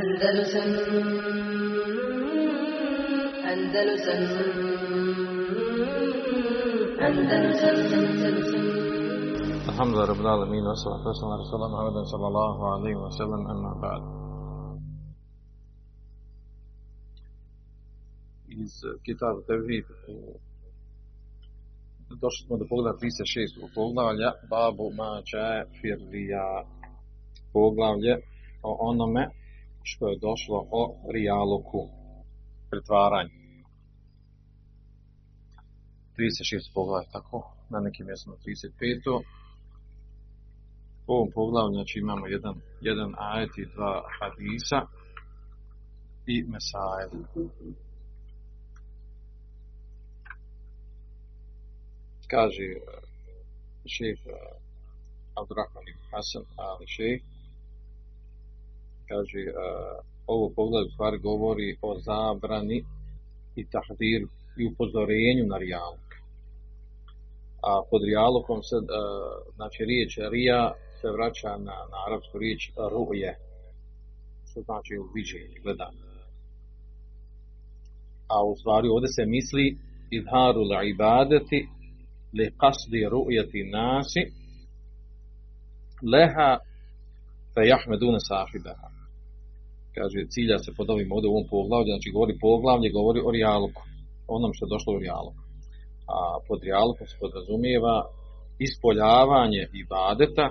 Andalusam Andalusam Andalusam Andalusam Alhamdulillah Rabbil Alamin wa salatu wa salam ala Muhammadin sallallahu alayhi wa sallam amma ba'd iz eh, Kitab Tevhid eh, došli smo do pogleda 36. poglavlja Babu Mača Firlija poglavlje o onome što je došlo o rijaluku pretvaranju 36. poglavlje tako na nekim mjestima 35. U ovom poglavlju znači imamo jedan, jedan ajet i dva hadisa i mesaje. Kaže šef Abdurrahman ibn Hasan ali šef kaže ovo poglavlje u stvari govori o zabrani i tahdiru i upozorenju na rijaluk. A pod rijalukom se, znači riječ rija se vraća na, na arapsku riječ ruje, što znači viđenje, gledanje. A u stvari ovdje se misli idharu la ibadeti li qasdi rujeti nasi leha fe jahmedune sahibeha. Kaže, cilja se pod ovim ovdje u ovom poglavlju, znači govori poglavlje, govori o rijaluku, onom što je došlo u rijaluku. A pod rijalukom se podrazumijeva ispoljavanje ibadeta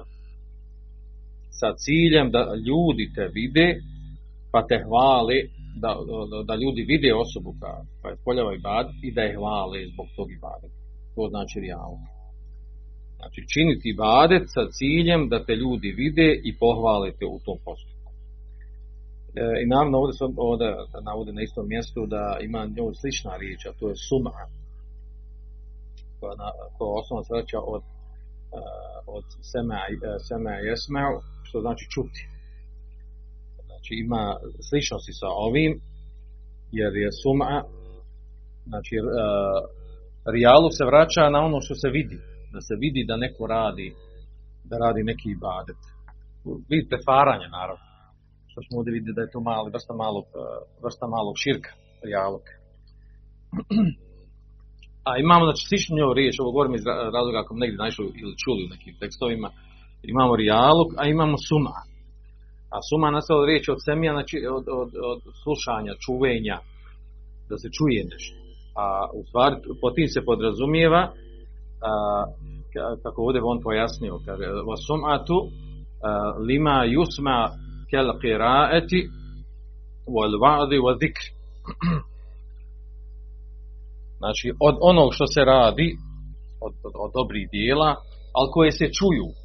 sa ciljem da ljudi te vide, pa te hvale, da, da ljudi vide osobu koja, koja ispoljava ibadet i da je hvale zbog tog ibadeta. To znači rijaluk. Znači činiti ibadet sa ciljem da te ljudi vide i pohvale te u tom postupku. E, I naravno ovdje se ovdje navode na istom mjestu da ima njoj slična riječ, a to je suma, koja, na, koja osnovno se vraća od, uh, od sema, sema jesmeo, što znači čuti. Znači ima sličnosti sa ovim, jer je suma, znači rijalu se vraća na ono što se vidi, da se vidi da neko radi, da radi neki ibadet. Vidite faranje naravno, što smo ovdje vidjeli da je to mali, vrsta malog, vrsta malog širka, rijalog. A imamo, znači, sličnu riječ, ovo govorim iz razloga ako negdje naišli ili čuli u nekim tekstovima, imamo rijalog, a imamo suma. A suma nastala riječ od semija, znači od, od, od slušanja, čuvenja, da se čuje nešto. A u stvari, po tim se podrazumijeva, a, kako ovdje on pojasnio, kaže, va sum'atu lima yusma va'di wa zikr. Znači, od onog što se radi, od, od, od dobrih dijela, ali koje se čuju. Uh,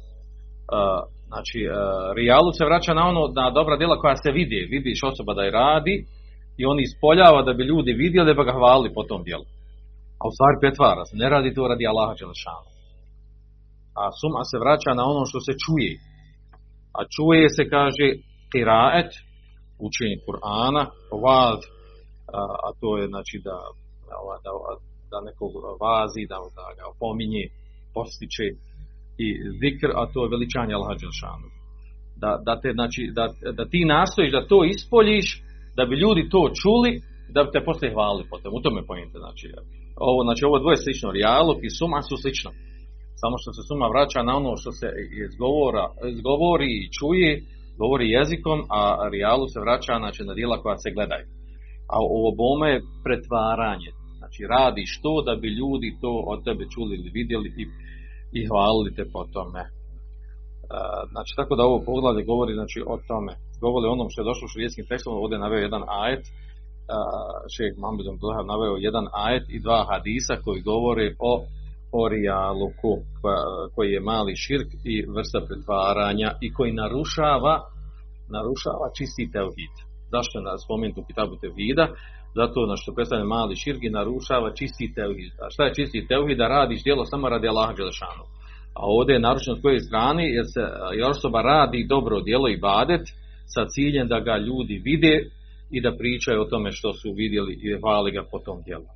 znači, uh, rijalu se vraća na ono, na dobra djela koja se vidi. Vidiš osoba da je radi i on ispoljava da bi ljudi vidjeli da ga hvalili po tom dijelu. A u stvari petvara se, ne radi to radi Allaha Đelešanu. A suma se vraća na ono što se čuje. A čuje se, kaže, kiraet, učenje Kur'ana, vad, a to je znači da da, da nekog vazi, da, da ga opominje, postiče i zikr, a to je veličanje Allaha Đelšanu. Da, da, te, znači, da, da ti nastojiš da to ispoljiš, da bi ljudi to čuli, da bi te poslije hvalili potom. U tome pojente. Znači, ovo, znači, ovo dvoje slično, rijalog i suma su slično. Samo što se suma vraća na ono što se izgovora, izgovori i čuje, govori jezikom, a rijalu se vraća znači, na dijela koja se gledaju. A ovo bome je pretvaranje. Znači radiš to da bi ljudi to od tebe čuli ili vidjeli i, i hvalili te po tome. E, znači tako da ovo poglavlje govori znači, o tome. Govori onom što je došlo u širijetskim tekstom, ovdje je naveo jedan ajet, e, šeh Mohamed Abdullah naveo jedan ajet i dva hadisa koji govore o o rijaluku koji je mali širk i vrsta pretvaranja i koji narušava narušava čisti teuhid. Zašto je spomenuto u kitabu tevhida? Zato na što predstavlja mali širk i narušava čisti teuhid. A šta je čisti teuhid? Da radiš djelo samo radi Allaha Đelešanu. A ovdje je naručeno s koje strane jer, se, jer osoba radi dobro djelo i badet sa ciljem da ga ljudi vide i da pričaju o tome što su vidjeli i hvali ga po tom djelu.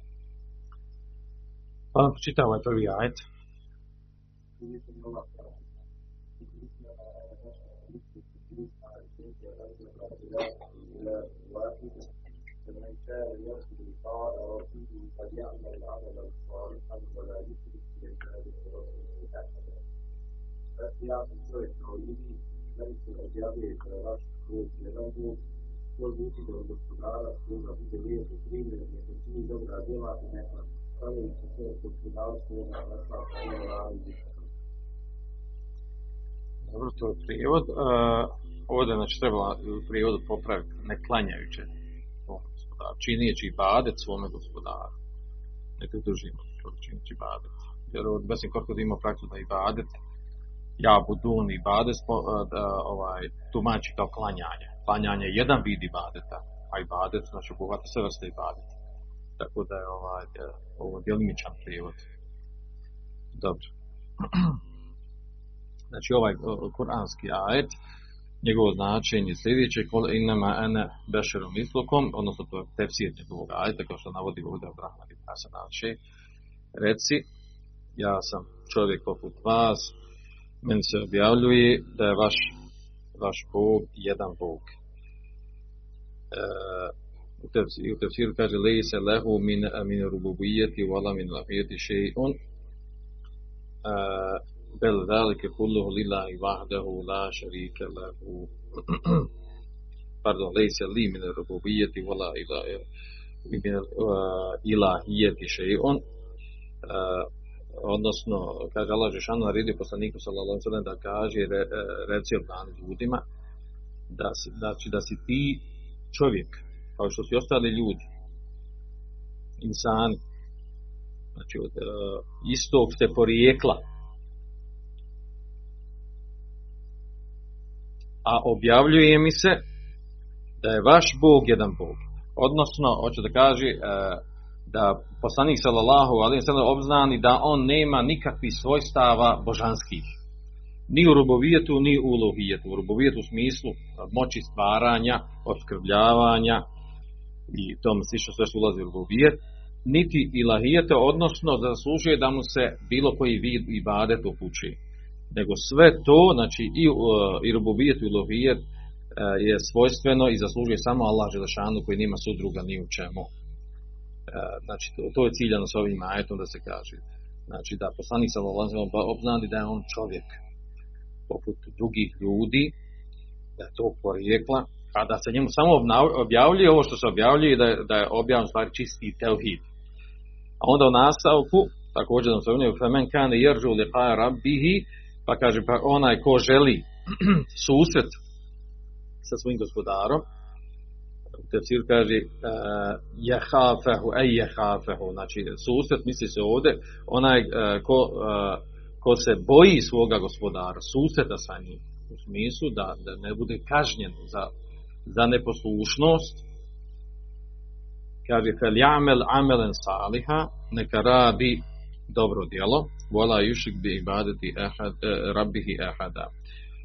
Pa ovaj prvi ajet. إلى واحد فمن كان يرجو لقاء ربه فليعمل عملا صالحا ولا يشرك بالله ورسوله أحدا فسيعطي شوية توحيدي ليس الأجابة قرارات خروج له والوجود والاستدعاء يكون بجميع تكريم المحسنين لولا بما في نعمة فمن تكون كل العرش من الأسرع فإن العالم بالحسن. Dobro, to je prijevod. Uh... ovdje znači trebala u prijevodu popraviti ne klanjajuće svom gospodaru, činijeći ibadet svome gospodaru. Ne pridružimo činijeći ibadet. Jer od Besim Korkod ima praksu da ibadet ja budun i ibadet da, ovaj, tumači kao klanjanje. Klanjanje je jedan vid ibadeta, a ibadet znači obuhvata sve vrste ibadeta. Tako da je ovaj, ovo djelimičan prijevod. Dobro. Znači ovaj kuranski ajet, njegovo značenje sljedeće, kol inama ene bešerom islukom, odnosno to je tefsir njegovog ajeta, kao što navodi ovdje od Rahman ibn Hasan reci, ja sam čovjek poput vas, meni se objavljuje da je vaš, vaš Bog jedan Bog. E, u tefsiru kaže leji se lehu min, min rububijeti wala min lahijeti še'un e, bel zalike kulluhu lillahi vahdahu la šarike lehu pardon, leji se li min rububijeti wala ila, min ilahijeti še'un odnosno kaže Allah Žešanu naredio poslaniku sallallahu alejhi da kaže re, reci obdani ljudima da znači da si ti čovjek kao što su ostali ljudi insani. Znači od uh, istog ste porijekla a objavljuje mi se da je vaš Bog jedan Bog odnosno hoće da kaže uh, da poslanik sallallahu alejhi ve obznani da on nema nikakvih svojstava božanskih. Ni u rubovijetu, ni u ulohijetu. U rubovijetu u smislu moći stvaranja, opskrbljavanja i tome slično sve što ulazi u rubovijet, niti ilahijete, odnosno zaslužuje da mu se bilo koji vid ibadet upući. Nego sve to, znači i, i rubovijet i ulohijet je svojstveno i zaslužuje samo Allah Želešanu koji nema sudruga ni u čemu. Znači, to, to je ciljano s ovim ajetom da se kaže. Znači, da poslanik sa obznani da je on čovjek poput drugih ljudi, da je to porijekla, a da se njemu samo objavljuje ovo što se objavljuje da, da je objavljen stvari čisti teuhid. A onda u nastavku, također nam se unije, femen kane jeržu liqa'a rabbihi, pa kaže, pa onaj ko želi susret sa svojim gospodarom, tefsir kaže jehafehu, ej jehafehu, znači susret misli se ovdje, onaj ko, ko se boji svoga gospodara, susreta sa njim, u smislu da, da ne bude kažnjen za, za neposlušnost, kaže fel jamel amelen saliha, neka radi dobro djelo, vola jušik bi ibadeti ehad, rabbihi ehada,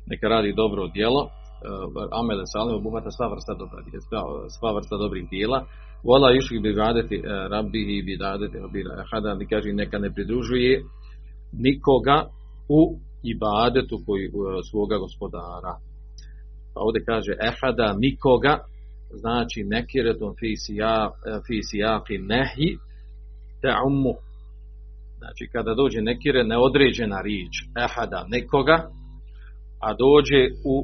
neka radi dobro djelo, uh, amele salim obuhvata sva vrsta dobra sva, vrsta dobrih dijela vola išli bi raditi uh, rabbi i bi raditi hada li kaže neka ne pridružuje nikoga u ibadetu koji svoga gospodara. Pa ovdje kaže ehada nikoga znači nekiretom fi nehi te ummu znači kada dođe nekire neodređena riječ ehada nekoga a dođe u,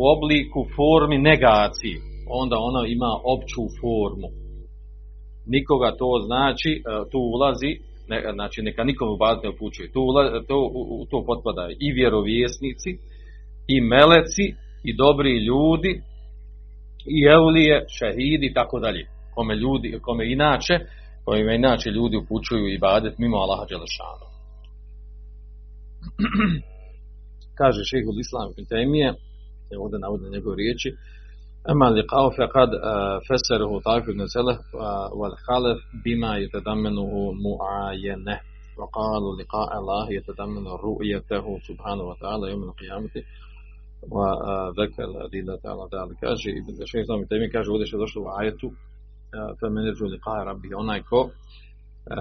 u obliku formi negacije, onda ona ima opću formu. Nikoga to znači, e, tu ulazi, ne, znači neka nikomu bad ne upućuje, tu, to, u, to potpada i vjerovjesnici, i meleci, i dobri ljudi, i evlije, šehidi tako dalje. Kome ljudi, kome inače, kome inače ljudi upućuju i badet mimo Allaha Đelešanu. kaže šehhul islam ibn Taymije, ovdje navode njegove riječi, أما اللقاء فقد فسره طائف بن سلف والخلف بما يتضمنه معاينة وقالوا لقاء الله يتضمن رؤيته سبحانه وتعالى يوم القيامة وذكر الأدلة على ذلك kaže ibn Šejh Islam ibn Taymije kaže ovdje što je došlo u ajetu femeneđu liqaja pa, rabbi, onaj ko, e,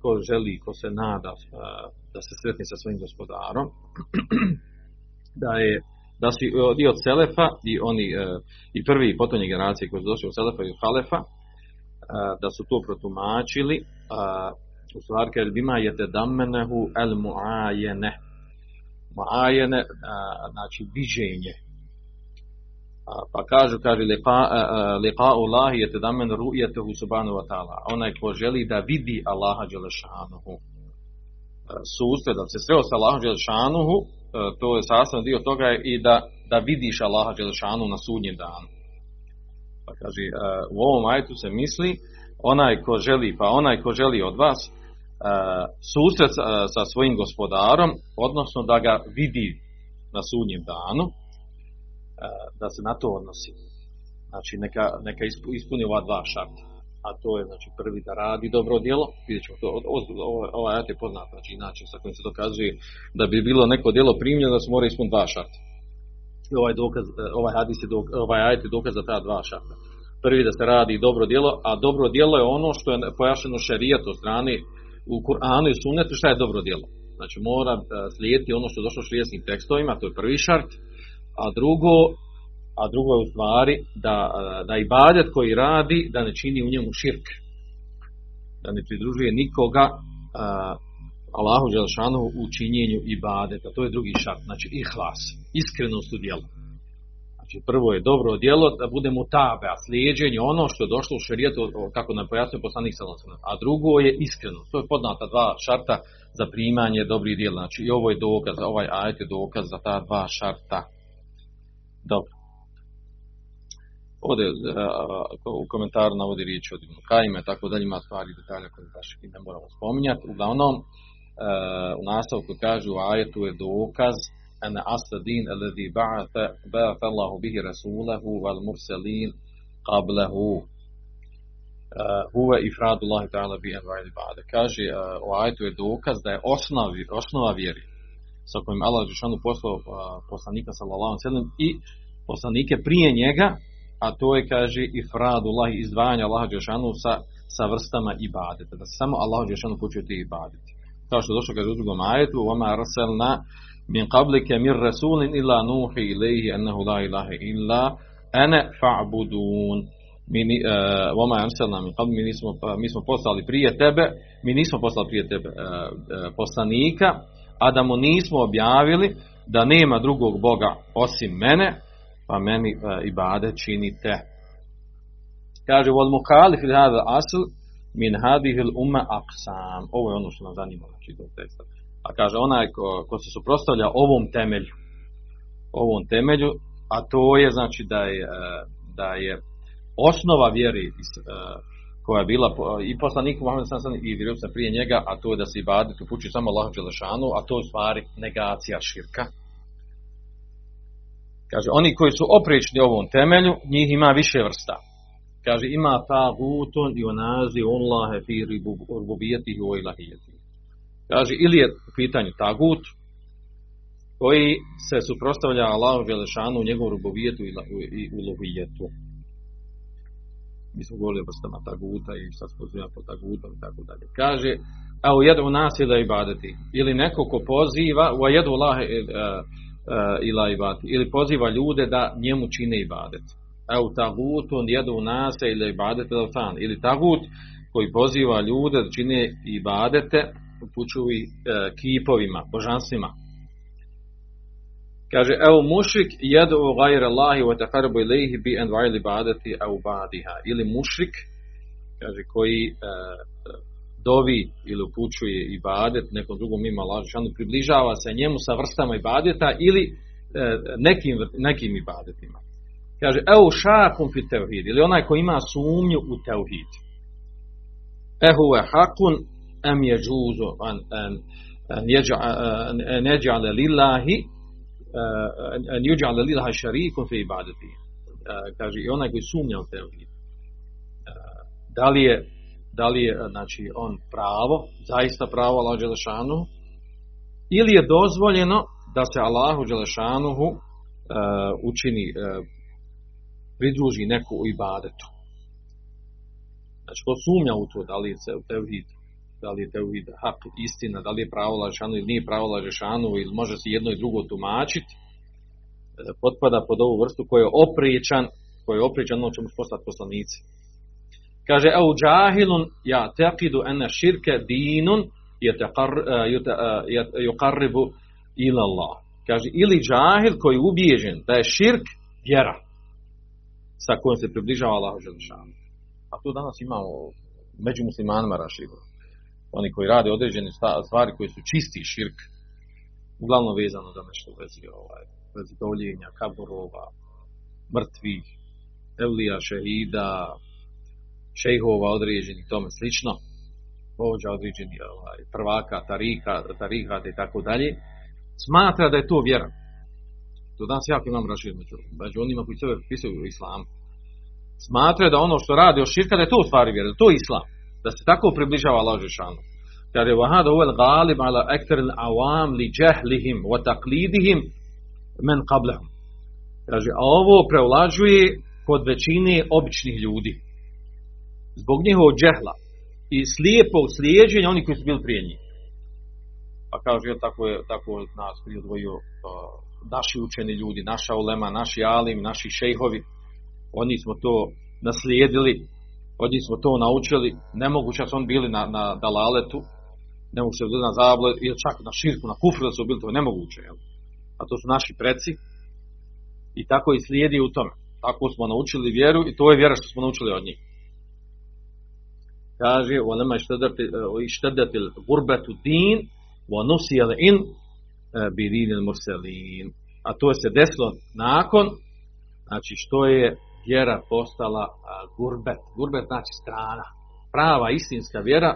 ko želi, ko se nada e, da se sretni sa svojim gospodarom, da je da su i od Selefa i oni e, i prvi i potonje generacije koji su došli od Selefa i od Halefa da su to protumačili u stvari kad bima je te damenehu el muajene. Muajene znači viđenje. Pa kažu, kaže, liqa, liqa Allah je te damen ru'jetehu subhanahu wa ta'ala. Onaj ko želi da vidi Allaha Đelešanuhu susret, da se sreo sa Allahom Đelešanuhu, e, to je sastavni dio toga i da, da vidiš Allaha Đelešanu na sudnjem danu. Pa kaže, e, u ovom ajtu se misli, onaj ko želi, pa onaj ko želi od vas, e, susret sa svojim gospodarom, odnosno da ga vidi na sudnjem danu, da se na to odnosi. Znači, neka, neka ispuni ova dva šarta a to je znači prvi da radi dobro djelo, vidjet ćemo to, ovaj ajat je poznat, znači način sa kojim se dokazuje da bi bilo neko djelo primljeno da se mora ispuniti dva šarta. Ovaj, dokaz, ovaj, hadis je dokaz, ovaj ajet je dokaz za ta dva šarta. Prvi da se radi dobro djelo, a dobro djelo je ono što je pojašeno šerijat od strane u Kur'anu i Sunnetu šta je dobro djelo. Znači mora e, slijediti ono što je došlo u tekstovima, to je prvi šart, a drugo a drugo je u stvari da, da ibadet koji radi da ne čini u njemu širk. Da ne pridružuje nikoga a, Allahu Đelšanu u činjenju ibadeta. To je drugi šart, znači ihlas iskrenost u djelu. Znači prvo je dobro djelo da bude mutabe a slijeđenje ono što je došlo u šarijetu kako nam pojasnio poslanik sallallahu a drugo je iskrenost. To je podnata dva šarta za primanje dobrih djela. Znači i ovo je dokaz ovaj ajet je dokaz za ta dva šarta dobro Ovdje u komentaru navodi riječ od Ibn Kajime, tako dalje ima stvari detalja koje baš i ne moramo spominjati. Uglavnom, u nastavku kažu u ajetu je dokaz an asla din alladhi ba'atha Allahu bihi rasulahu wal mursalin qablahu huwa ifradu Allah ta'ala bi anwa'il ba'da. Kaže u ajetu je dokaz da je osnovi, osnova vjeri sa kojim Allah je poslao poslanika sallallahu alejhi ve sellem i poslanike prije njega a to je, kaže, i fradullah, izdvajanje Allaha Đešanu sa, sa vrstama ibadeta, da se samo Allaha Đešanu počuje ti ibadeti. Kao što je došlo, kaže u drugom ajetu, وَمَا رَسَلْنَا مِنْ قَبْلِكَ مِنْ رَسُولٍ إِلَّا نُوحِ إِلَيْهِ أَنَّهُ لَا إِلَهَ إِلَّا أَنَا فَعْبُدُونَ mi, uh, vama anselna mi, mi, nismo, mi smo poslali prije tebe, mi nismo poslali prije tebe uh, uh, poslanika, a da mu nismo objavili da nema drugog Boga osim mene, pa meni uh, ibade činite. Kaže, wal mukalif ili hada asl min hadih il umma aqsam. Ovo je ono što nam zanima, znači teksta. A kaže, onaj ko, ko se suprostavlja ovom temelju, ovom temelju, a to je znači da je, e, da je osnova vjeri uh, koja je bila i poslaniku Muhammed sam i vjerovca prije njega, a to je da se ibadet upućuje samo Allahu dželešanu, a to je stvari negacija širka. Kaže, oni koji su oprečni ovom temelju, njih ima više vrsta. Kaže, ima tagutun i onazi Allahe fi rububijeti i ilahijeti. Kaže, ili je u pitanju tagut, koji se suprostavlja Allahu Želešanu u njegovu rububijetu i uluhijetu. Mi smo govorili o vrstama taguta i sad spozivamo po tagutom i tako dalje. Kaže, a u jedu nas da ibadeti. Ili neko ko poziva, u jedu uh, ila ibadeti. Ili poziva ljude da njemu čine ibadet. Evo tagutun jedu nase ili ibadet fan. Ili tagut koji poziva ljude da čine ibadete upućuju uh, kipovima, božanstvima. Kaže, evo mušrik jedu gajr Allahi wa takarbu ilaihi bi envajl ibadeti au badiha. Ili mušrik, kaže, koji uh, dovi ili upućuje ibadet nekom drugom mimo Allah približava se njemu sa vrstama ibadeta ili e, nekim, nekim ibadetima. Kaže, evo šakum fi tevhid, ili onaj ko ima sumnju u tevhid. Ehu je hakun em je džuzu an, an, an neđale lillahi an juđale lillahi šarikum fi ibadeti. Kaže, i onaj koji sumnja u tevhid. Da li je da li je znači on pravo, zaista pravo Allahu dželešanu ili je dozvoljeno da se Allahu dželešanuhu uh, učini uh, pridruži neku u ibadetu. Znači, ko sumnja u to, da li je tevhid, da li je tevhid hak, istina, da li je pravo lažešanu ili nije pravo lažešanu ili može se jedno i drugo tumačiti, potpada pod ovu vrstu koji je opriječan, koji je opriječan ono čemu postati poslanici. Kaže, au džahilun ja teqidu ene širke dinun yuqarribu ila Allah. Kaže, ili džahil koji je ubijeđen da je širk vjera sa kojom se približava Allahu Želešanu. A tu danas imamo među muslimanima raširu. Oni koji rade određene stvari koji su čisti širk, uglavnom vezano za nešto vezi, ovaj, vezi doljenja, kaburova, mrtvih, evlija, šehida, šejhova određenih tome slično, vođa određeni ovaj, prvaka, tarika, tarika i tako dalje, smatra da je to vjera. To danas jako imam rašir među, među onima koji sebe u islamu. Smatra da ono što radi od širka da je to u stvari vjera, da je islam. Da se tako približava Allah Žešanu. Kada je vahad uvel galib ala ekter awam li džehlihim wa taklidihim men qablahum. Kaže, a ovo preolađuje kod većine običnih ljudi. Zbog njihovog džehla i slijepog slijeđenja oni koji su bili prije njih. Pa kaže, tako je, tako je nas odvojio naši učeni ljudi, naša ulema, naši alim, naši šejhovi. Oni smo to naslijedili od njih smo to naučili. Nemoguće su oni bili na, na dalaletu, nemoguće su bili na zabole, ili čak na širku, na kufru da su bili to nemoguće. Jel? A to su naši preci. I tako i slijedi u tome. Tako smo naučili vjeru i to je vjera što smo naučili od njih. Kaže, وَلَمَا اشْتَدَتِ الْغُرْبَةُ دِينِ وَنُسِيَ الْإِنْ بِدِينِ الْمُرْسَلِينَ A to se desilo nakon, znači što je vjera postala gurbet. Gurbet znači strana. Prava istinska vjera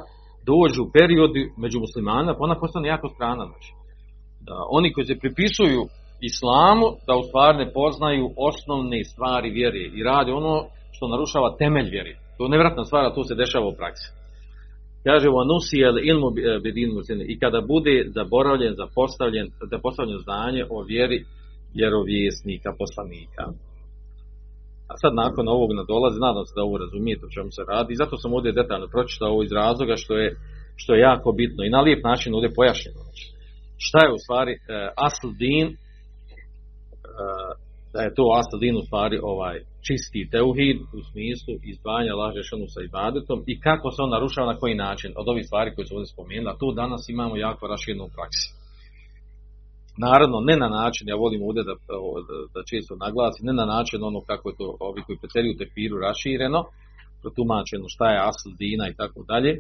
dođe u periodu među muslimana, pa ona postane jako strana. Znači. Da oni koji se pripisuju islamu, da u stvari ne poznaju osnovne stvari vjere i radi ono što narušava temelj vjere. To je nevratna stvar, to se dešava u praksi. Kaže, u anusijel ilmu bedinu i kada bude zaboravljen, zapostavljen, zapostavljen znanje o vjeri vjerovjesnika, poslanika. A sad nakon ovog nadolazi, nadam se da ovo razumijete o čemu se radi i zato sam ovdje detaljno pročitao ovo iz razloga što je, što je jako bitno i na lijep način ovdje pojašnjeno. Znači, šta je u stvari e, asl din, e, da je to asl din u stvari ovaj čisti teuhid u smislu izbanja laže šanu sa ibadetom i kako se on narušava na koji način od ovih stvari koje su ovdje spomenuli, a tu danas imamo jako raširnu u praksi. Naravno, ne na način, ja volim ovdje da, da, često naglasi, ne na način ono kako je to ovi koji preteruju tekfiru rašireno, protumačeno šta je asl dina i tako dalje,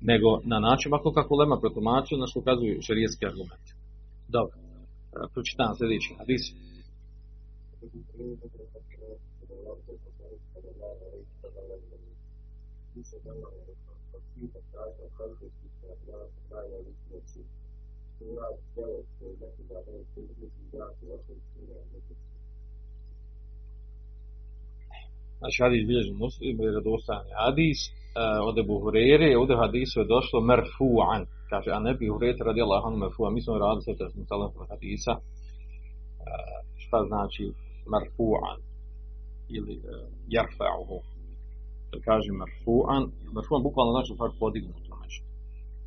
nego na način ako kako lema protumačeno, na što ukazuju šerijetski argumenti. Dobro, pročitam sljedeći hadis. Znači hadis bilježi muslim, je radostan hadis, uh, od Ebu Hurere, ovdje hadisu je došlo merfu'an, kaže, a ne bi Hurere radi Allah merfu'an, mi smo radili sve smo talent hadisa, uh, šta znači merfu'an, ili uh, jarfa'uhu, kaže merfu'an, merfu'an bukvalno znači stvar podignuto. nešto,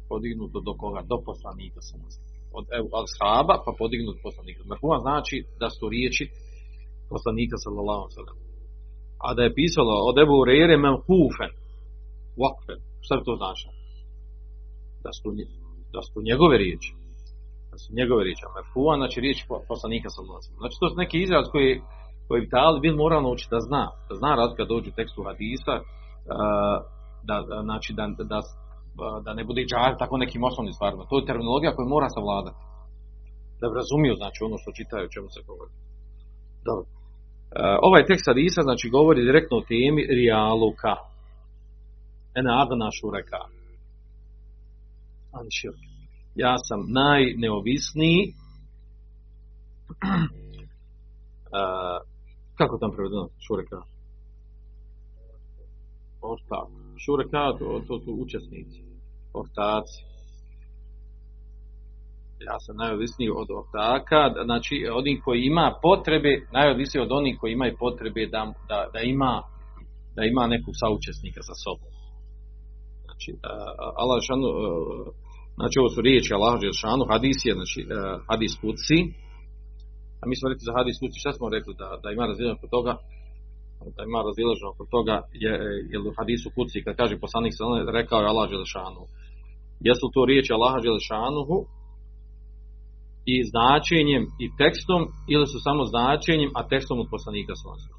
podignuto do koga, do poslanika se od ashaba pa podignut poslanika. Merfu'an znači da su riječi poslanika sallallahu sellem a da je pisalo od Ebu Urere Melhufen, Wakfen, šta bi to znači? Da su, da su njegove riječi. Da su njegove riječi. A Merfua, znači riječ poslanika sa Znači to su neki izraz koji, koji bi tali bil morao naučiti da zna. Da zna kad dođu u tekstu hadisa, da, znači da, da, da ne bude džar tako nekim osnovnim stvarima. To je terminologija koju mora savladati. Da bi razumio znači ono što čitaju, o čemu se govori. Dobro. Ovaj tekst hadisa znači govori direktno o temi rijaluka. Ena adana šureka. Ja sam najneovisniji kako tam prevedeno šureka? Ortak. Šureka, to, to su učesnici. Ortaci ja sam najovisniji od ortaka, znači onih koji ima potrebe, najovisniji od onih koji imaju potrebe da, da, da, ima da ima nekog saučesnika sa sobom. Znači, Allah šanu, znači ovo su riječi Allah šanu, hadis je, znači hadis kuci, A mi smo rekli za hadis kuci, šta smo rekli? Da, da ima razilaženje oko toga, da ima razilaženje oko toga, je, je u hadisu kuci, kad kaže poslanik se rekao je Allah Đelešanu. Jesu to riječi Allaha Đelešanuhu i značenjem i tekstom ili su samo značenjem, a tekstom od poslanika sallallahu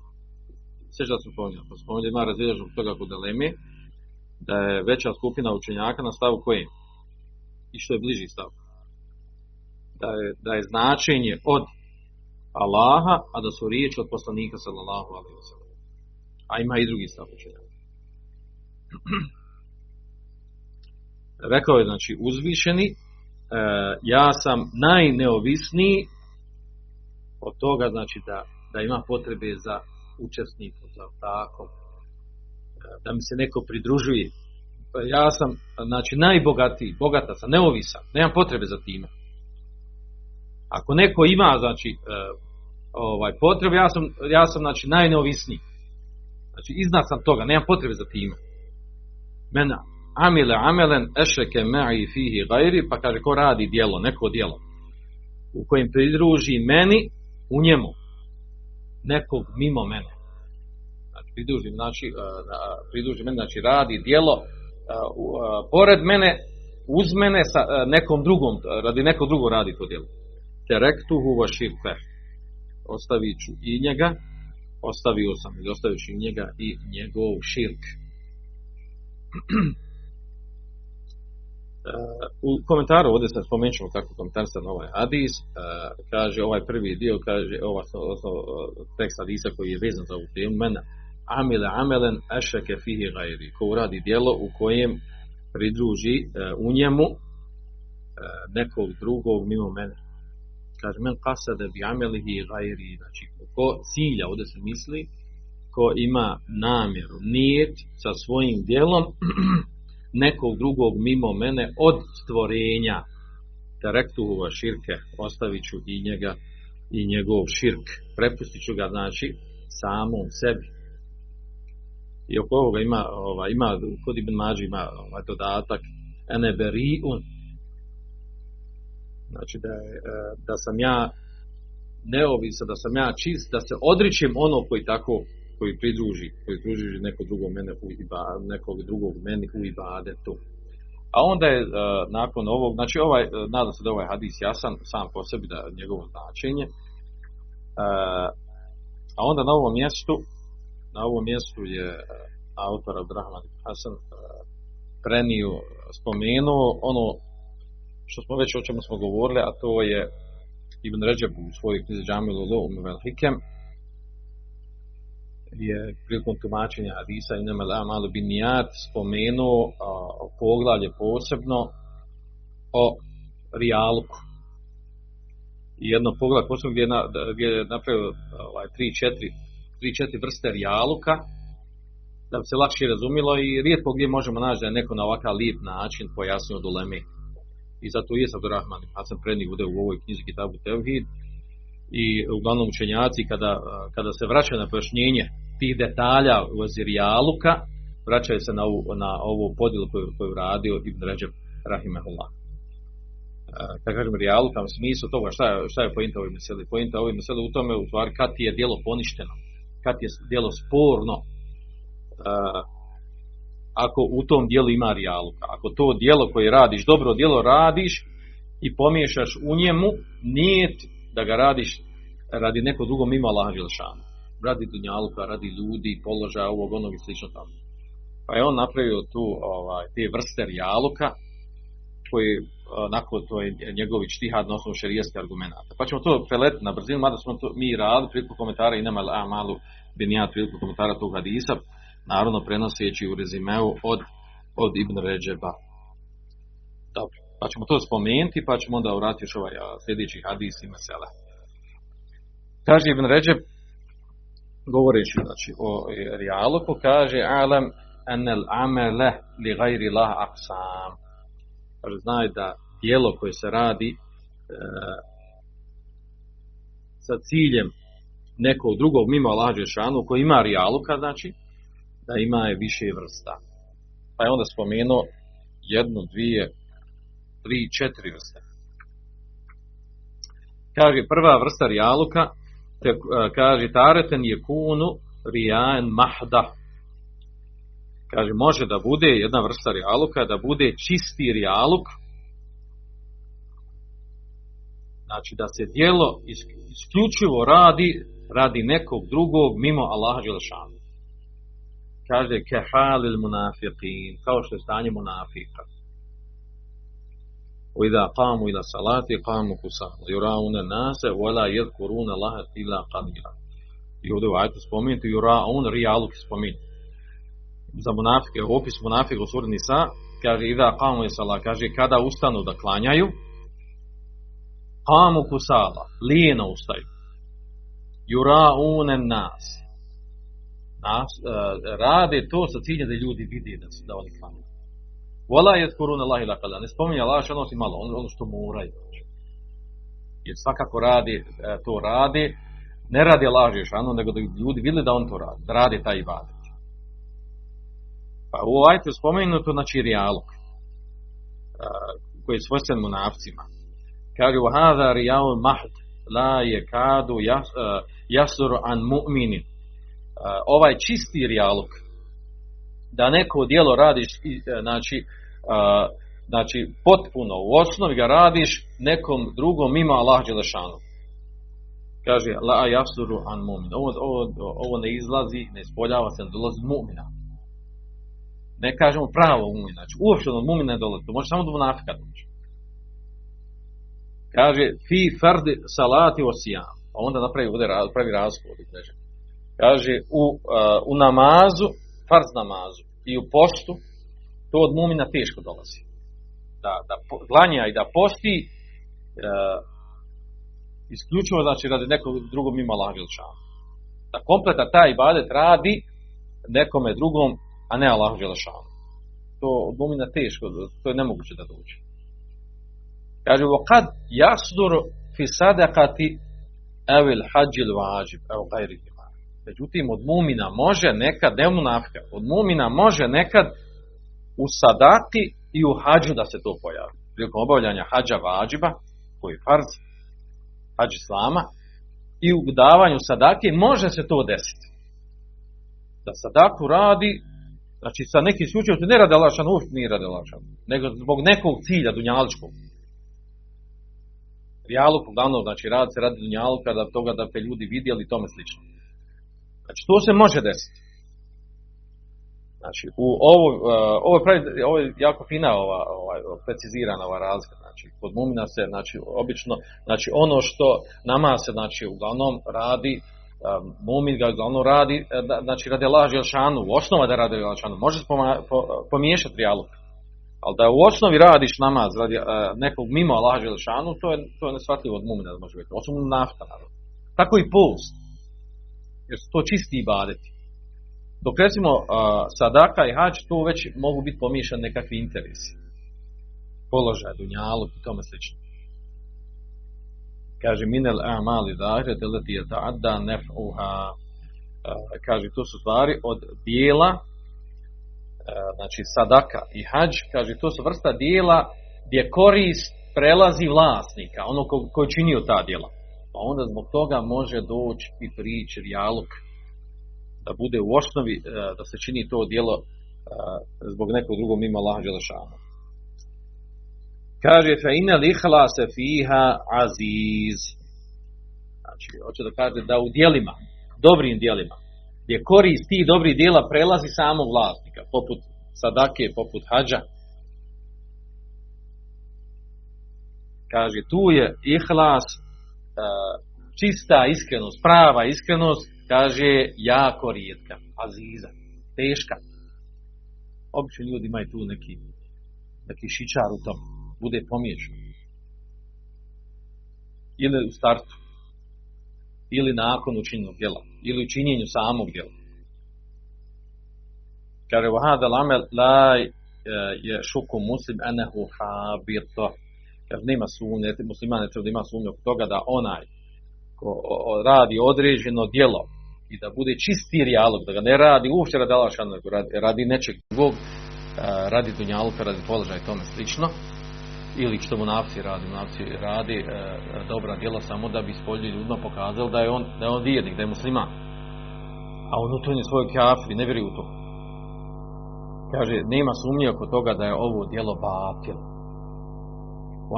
Sve što smo spominjali, pa ima razilaženje oko toga kod Eleme, da je veća skupina učenjaka na stavu kojem? I što je bliži stav? Da je, da je značenje od Allaha, a da su riječi od poslanika sallallahu alaihi wa sallam. A ima i drugi stav učenjaka. Rekao je, znači, uzvišeni, e, ja sam najneovisniji od toga, znači, da, da ima potrebe za učesnikom, za tako, da mi se neko pridružuje. Pa ja sam, znači, najbogatiji, bogata sam, neovisan, nemam potrebe za time. Ako neko ima, znači, e, ovaj, potrebe, ja sam, ja sam, znači, najneovisniji. Znači, iznad sam toga, nemam potrebe za time. Mena, amile amelen ešeke ma'i fihi gajri, pa kaže, ko radi dijelo, neko dijelo, u kojem pridruži meni, u njemu, nekog mimo mene pridruži, znači, pridruži mene, znači radi dijelo pored mene, uz mene sa nekom drugom, radi neko drugo radi to djelo. Terektuhu va širfe. Ostavit ću i njega, ostavio sam ili ostavit ću i njega i njegov širk. U komentaru ovdje se spomenut ćemo kako komentar na ovaj hadis, kaže ovaj prvi dio, kaže ova tekst hadisa koji je vezan za ovu temu, mene amile amelen ešeke fihi gajri, ko uradi djelo u kojem pridruži u njemu nekog drugog mimo mene. Kaže, men kasade bi amelihi gajri, znači ko cilja, ovdje se misli, ko ima namjeru, nijet sa svojim djelom nekog drugog mimo mene od stvorenja, terektuhova širke, ostavit ću i njega i njegov širk. Prepustit ću ga, znači, samom sebi. I oko ovoga ima, ovaj, ima kod Ibn Mađi ima ovaj dodatak ene beriun znači da, e, da sam ja neovisan, da sam ja čist, da se odričem ono koji tako koji pridruži, koji pridruži neko drugo mene u iba, nekog drugog meni u ibadetu. A onda je uh, nakon ovog, znači ovaj, uh, nadam se da ovaj hadis jasan sam po sebi da njegovo značenje. Uh, a onda na ovom mjestu na ovom mjestu je e, autor Abdurrahman Hasan e, prenio, spomenuo ono što smo već o čemu smo govorili, a to je Ibn Ređeb u svojoj knjizi Džamilu Lo Umvel Hikem je prilikom tumačenja Hadisa i Nemel Amalu Binijat spomenuo a, poglavlje posebno o rijalku. I jedno poglavlje posebno gdje je, na, gdje je napravio ovaj, tri, četiri tri, četiri vrste rijaluka, da bi se lakše razumilo i rijetko gdje možemo naći da je neko na ovakav lijep način pojasnio doleme. I zato je Sabdur Rahman Hasan prednik bude u ovoj knjizi Kitabu Tevhid i uglavnom učenjaci kada, kada se vraćaju na pojašnjenje tih detalja u rijaluka, vraćaju se na ovu, na ovu podjelu koju, koju radio Ibn Ređeb Rahimahullah. Kad kažem rijaluka, u smislu toga šta je, šta je pojenta ovoj meseli? Pojenta ovoj meseli u tome u stvari kad je dijelo poništeno kad je djelo sporno, ako u tom dijelu ima rijaluka. Ako to djelo koje radiš, dobro djelo radiš i pomiješaš u njemu, nije da ga radiš radi neko drugo mimo Allaha Želšanu. Radi dunjaluka, radi ljudi, položaja ovog, onog i slično tamo. Pa je on napravio tu ovaj, te vrste rijaluka koji onako to je njegovi štihad na osnovu šerijskih argumenata. Pa ćemo to preletiti na brzinu, mada smo to mi radili priliku komentara i nema a malu benijat priliku komentara tog hadisa, naravno prenoseći u rezimeu od, od Ibn Ređeba. Dobro, pa ćemo to spomenuti, pa ćemo onda vratiti još ovaj sljedeći hadis i mesela. Kaže Ibn Ređeb, govoreći znači, o rijaluku, kaže alam enel amele li gajri lah aqsam kaže, znaj da dijelo koje se radi e, sa ciljem nekog drugog mimo Allah Žešanu koji ima rijaluka, znači, da ima je više vrsta. Pa je onda spomenuo jednu, dvije, tri, četiri vrste. Kaže, prva vrsta rijaluka, te, e, kaže, tareten je kunu rijaen mahda. Kaže, može da bude jedna vrsta rijaluka, da bude čisti rijaluk, znači da se dijelo isključivo radi radi nekog drugog mimo Allaha Đelešanu. Kaže, kehalil munafiqin, kao što je stanje munafika. وإذا قاموا إلى الصلاة قاموا كسالى يراون الناس ولا يذكرون الله إلا قليلا i ovdje u ajetu spomenuti yuraun rijaluk spomenuti za munafike, opis munafika u suri Nisa kaže ida qamu i sala kaže kada ustanu da klanjaju qamu kusala lijeno ustaju yuraun nas nas uh, rade to sa ciljem da ljudi vidi da, da oni klanjaju Vola je kuruna Allah ila kala. Ne spominje Allah što nosi malo, ono, ono što moraju. Jer svakako radi, e, to radi, ne radi Allah Žešanu, nego da ljudi vidjeli da on to radi, da radi taj ibadet. Pa u ajte spomenuto, znači, rijalog, e, koji je svojstven munafcima. Kaže, u hada rijal mahd, la je kadu jas, jasur an mu'minin. Ovaj čisti rijalog, da neko djelo radiš, znači, znači potpuno u osnovi ga radiš nekom drugom mimo Allah Đelešanu. Kaže, la jasuru an mumin. Ovo, ovo, ovo ne izlazi, ne ispoljava se, ne dolazi mumina. Ne kažemo pravo mumin, znači uopšte od mumina ne dolazi, to može samo do munafika doći. Kaže, fi fardi salati osijam. Pa onda napravi, ovdje pravi razgovor. Kaže u, uh, u namazu, farz namazu i u postu, to od mumina teško dolazi. Da, da glanja i da posti e, isključivo znači radi nekog drugog mimo Allah Da kompleta taj ibadet radi nekome drugom, a ne Allah Đelešanu. To od mumina teško, to je nemoguće da dođe. Kaže, kad jasdur fi sadakati evil hađil vađib, evo gajri Međutim, od mumina može nekad, ne munafika, od mumina može nekad u sadaki i u hađu da se to pojavi. Prilikom obavljanja hađa vađiba, koji je farz, hađ islama, i u davanju sadake može se to desiti. Da sadaku radi, znači sa nekim slučajem, ne radi Allahšan, uopšte nije radi Allahšan, nego zbog nekog cilja dunjaličkog. Rijaluk, uglavnom, znači radi se radi dunjaluka, da toga da te ljudi vidjeli i tome slično. Znači to se može desiti. Znači, u ovo, uh, ovo, je pravi, ovo je jako fina ova, ova, precizirana ova razlika. Znači, kod mumina se, znači, obično, znači, ono što nama se, znači, uglavnom radi, um, mumin ga uglavnom radi, e, znači, radi Želšanu, u osnova da radi Allah Želšanu, može pomiješati rijaluk. Ali da u osnovi radiš namaz radi nekog mimo Allah Želšanu, to je, to je nesvatljivo od mumina da može biti. Nafta, naravno. Tako i post. Jer su to čisti ibadeti. Dok recimo sadaka i hač, tu već mogu biti pomiješani nekakvi interesi. Položaj, dunjaluk i tome slično. Kaže, minel amali zahre, deleti je ta'adda nef'uha. Kaže, to su stvari od dijela, znači sadaka i hađ, kaže, to su vrsta dijela gdje korist prelazi vlasnika, ono ko, ko činio ta dijela. Pa onda zbog toga može doći i prići rijaluk da bude u osnovi, e, da se čini to djelo e, zbog nekog drugog mimo Allaha Đelešana. Kaže, fe ina lihala se fiha aziz. Znači, hoće da kaže da u dijelima, dobrim dijelima, gdje korist tih dobrih dijela prelazi samog vlasnika, poput sadake, poput hađa. Kaže, tu je ihlas, čista iskrenost, prava iskrenost, kaže jako rijetka, aziza, teška. Obično ljudi imaju tu neki, neki šičar u tom, bude pomiješan. Ili u startu, ili nakon učinjenog djela, ili u činjenju samog djela. Kaže, vahada lamel la je šuku muslim enehu habirto. Kaže, nema sumnje, musliman ne treba da ima sumnje oko toga da onaj ko radi određeno djelo, i da bude čisti rijalog, da ga ne radi uopće radi nego radi, radi nečeg drugog, radi dunjaluka, radi položaja i tome slično. ili što mu nafci radi, nafci radi e, dobra djela samo da bi spolji ljudima pokazali da je on, da je on vijednik, da je musliman. A on unutarnje svoj kafir, ne vjeruje u to. Kaže, nema sumnje oko toga da je ovo djelo batil.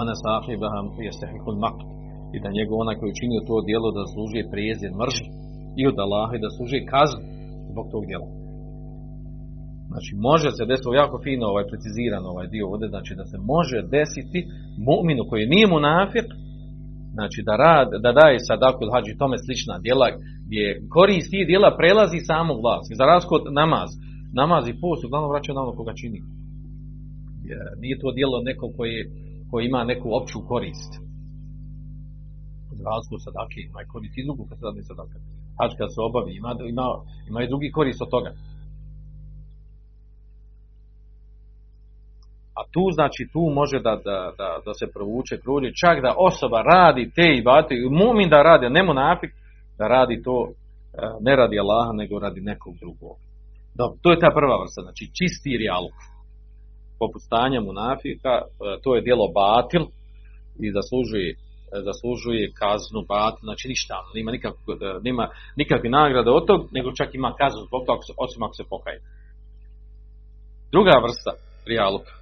Ona sahibaha jestehikul makt. I da njegov onaj koji učinio to djelo da služi prijezir mržnje i od Allaha i da služi kaznu zbog tog djela. Znači, može se desiti, jako fino ovaj, preciziran ovaj dio ovdje, znači da se može desiti mu'minu koji nije munafir, znači da, rad, da daje sadaku hađi tome slična djela gdje korist tih djela prelazi samu vlast. Za razliku od namaz. Namaz i post uglavnom vraća na ono koga čini. Nije to djelo neko koji, koji ima neku opću korist. Od sadake ima i korist i drugu kad se radi sadaka. Hač kad se obavi ima, ima, ima i drugi korist od toga. A tu znači tu može da, da, da, da se provuče krulje, čak da osoba radi te i bate, mumin da radi, ne munafik, da radi to e, ne radi Allaha, nego radi nekog drugog. Dobro, to je ta prva vrsta, znači čisti rijaluk. Poput stanja munafika, e, to je djelo batil i zaslužuje, e, zaslužuje kaznu batil, znači ništa, nema, nikakve, nema nikakve nagrade od tog, nego čak ima kaznu zbog toga, osim ako se pokaje. Druga vrsta rijaluka,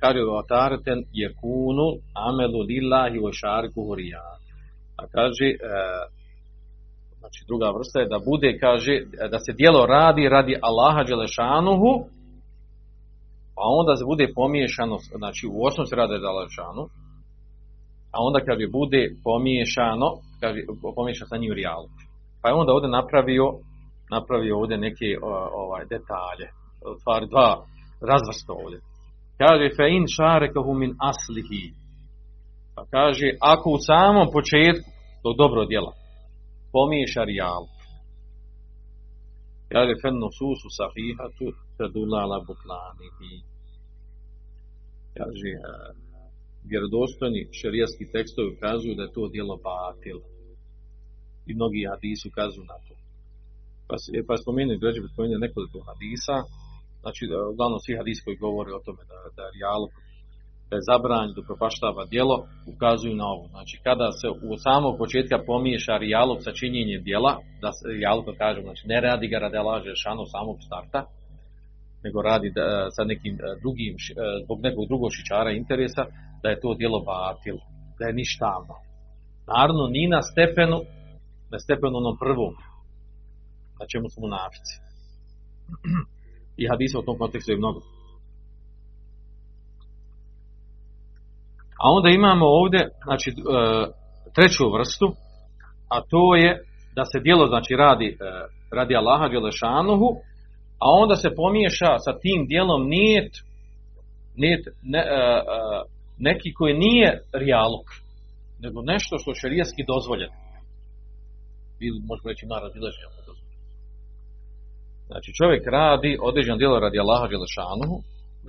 kaže vatarten je kunu amelu lillahi wa šarku A kaže, e, znači druga vrsta je da bude, kaže, da se dijelo radi radi Allaha Đelešanuhu, a onda se bude pomiješano, znači u osnovu se radi Đelešanu, a onda kad je bude pomiješano, kaže, pomiješano sa njim. Pa je onda ovdje napravio, napravio ovdje neke ovaj, detalje, stvari dva razvrsta ovdje. Kaže, fe in šarekahu min aslihi. Pa kaže, ako u samom početku tog dobro djela pomiješa rijal, kaže, fe nususu sahihatu tedulala butlanihi. Kaže, e, vjerodostojni šerijski tekstovi ukazuju da je to djelo batil. I mnogi hadisi ukazuju na to. Pa, pa spomenuo, građe bi spomenuo nekoliko hadisa, znači uglavnom svi hadis koji govore o tome da, da rijaluk da je zabranjen, da propaštava djelo, ukazuju na ovo. Znači, kada se u samog početka pomiješa rijaluk sa činjenjem djela, da se rijaluk, kažem, znači, ne radi ga radi laže šano samog starta, nego radi da, sa nekim e, drugim, e, zbog nekog drugog šičara interesa, da je to djelo batil, da je ništavno. Naravno, ni na stepenu, na stepenu onom prvom, na čemu smo nafici. I hadisa u tom kontekstu je mnogo. A onda imamo ovdje, znači, e, treću vrstu, a to je da se djelo, znači, radi, e, radi Allaha Đelešanuhu, a onda se pomiješa sa tim dijelom nijet, nijet ne, e, neki koji nije rijaluk, nego nešto što je šerijaski dozvoljeno. Ili možemo reći ima razilaženja Znači čovjek radi određeno djelo radi Allaha Đelešanuhu,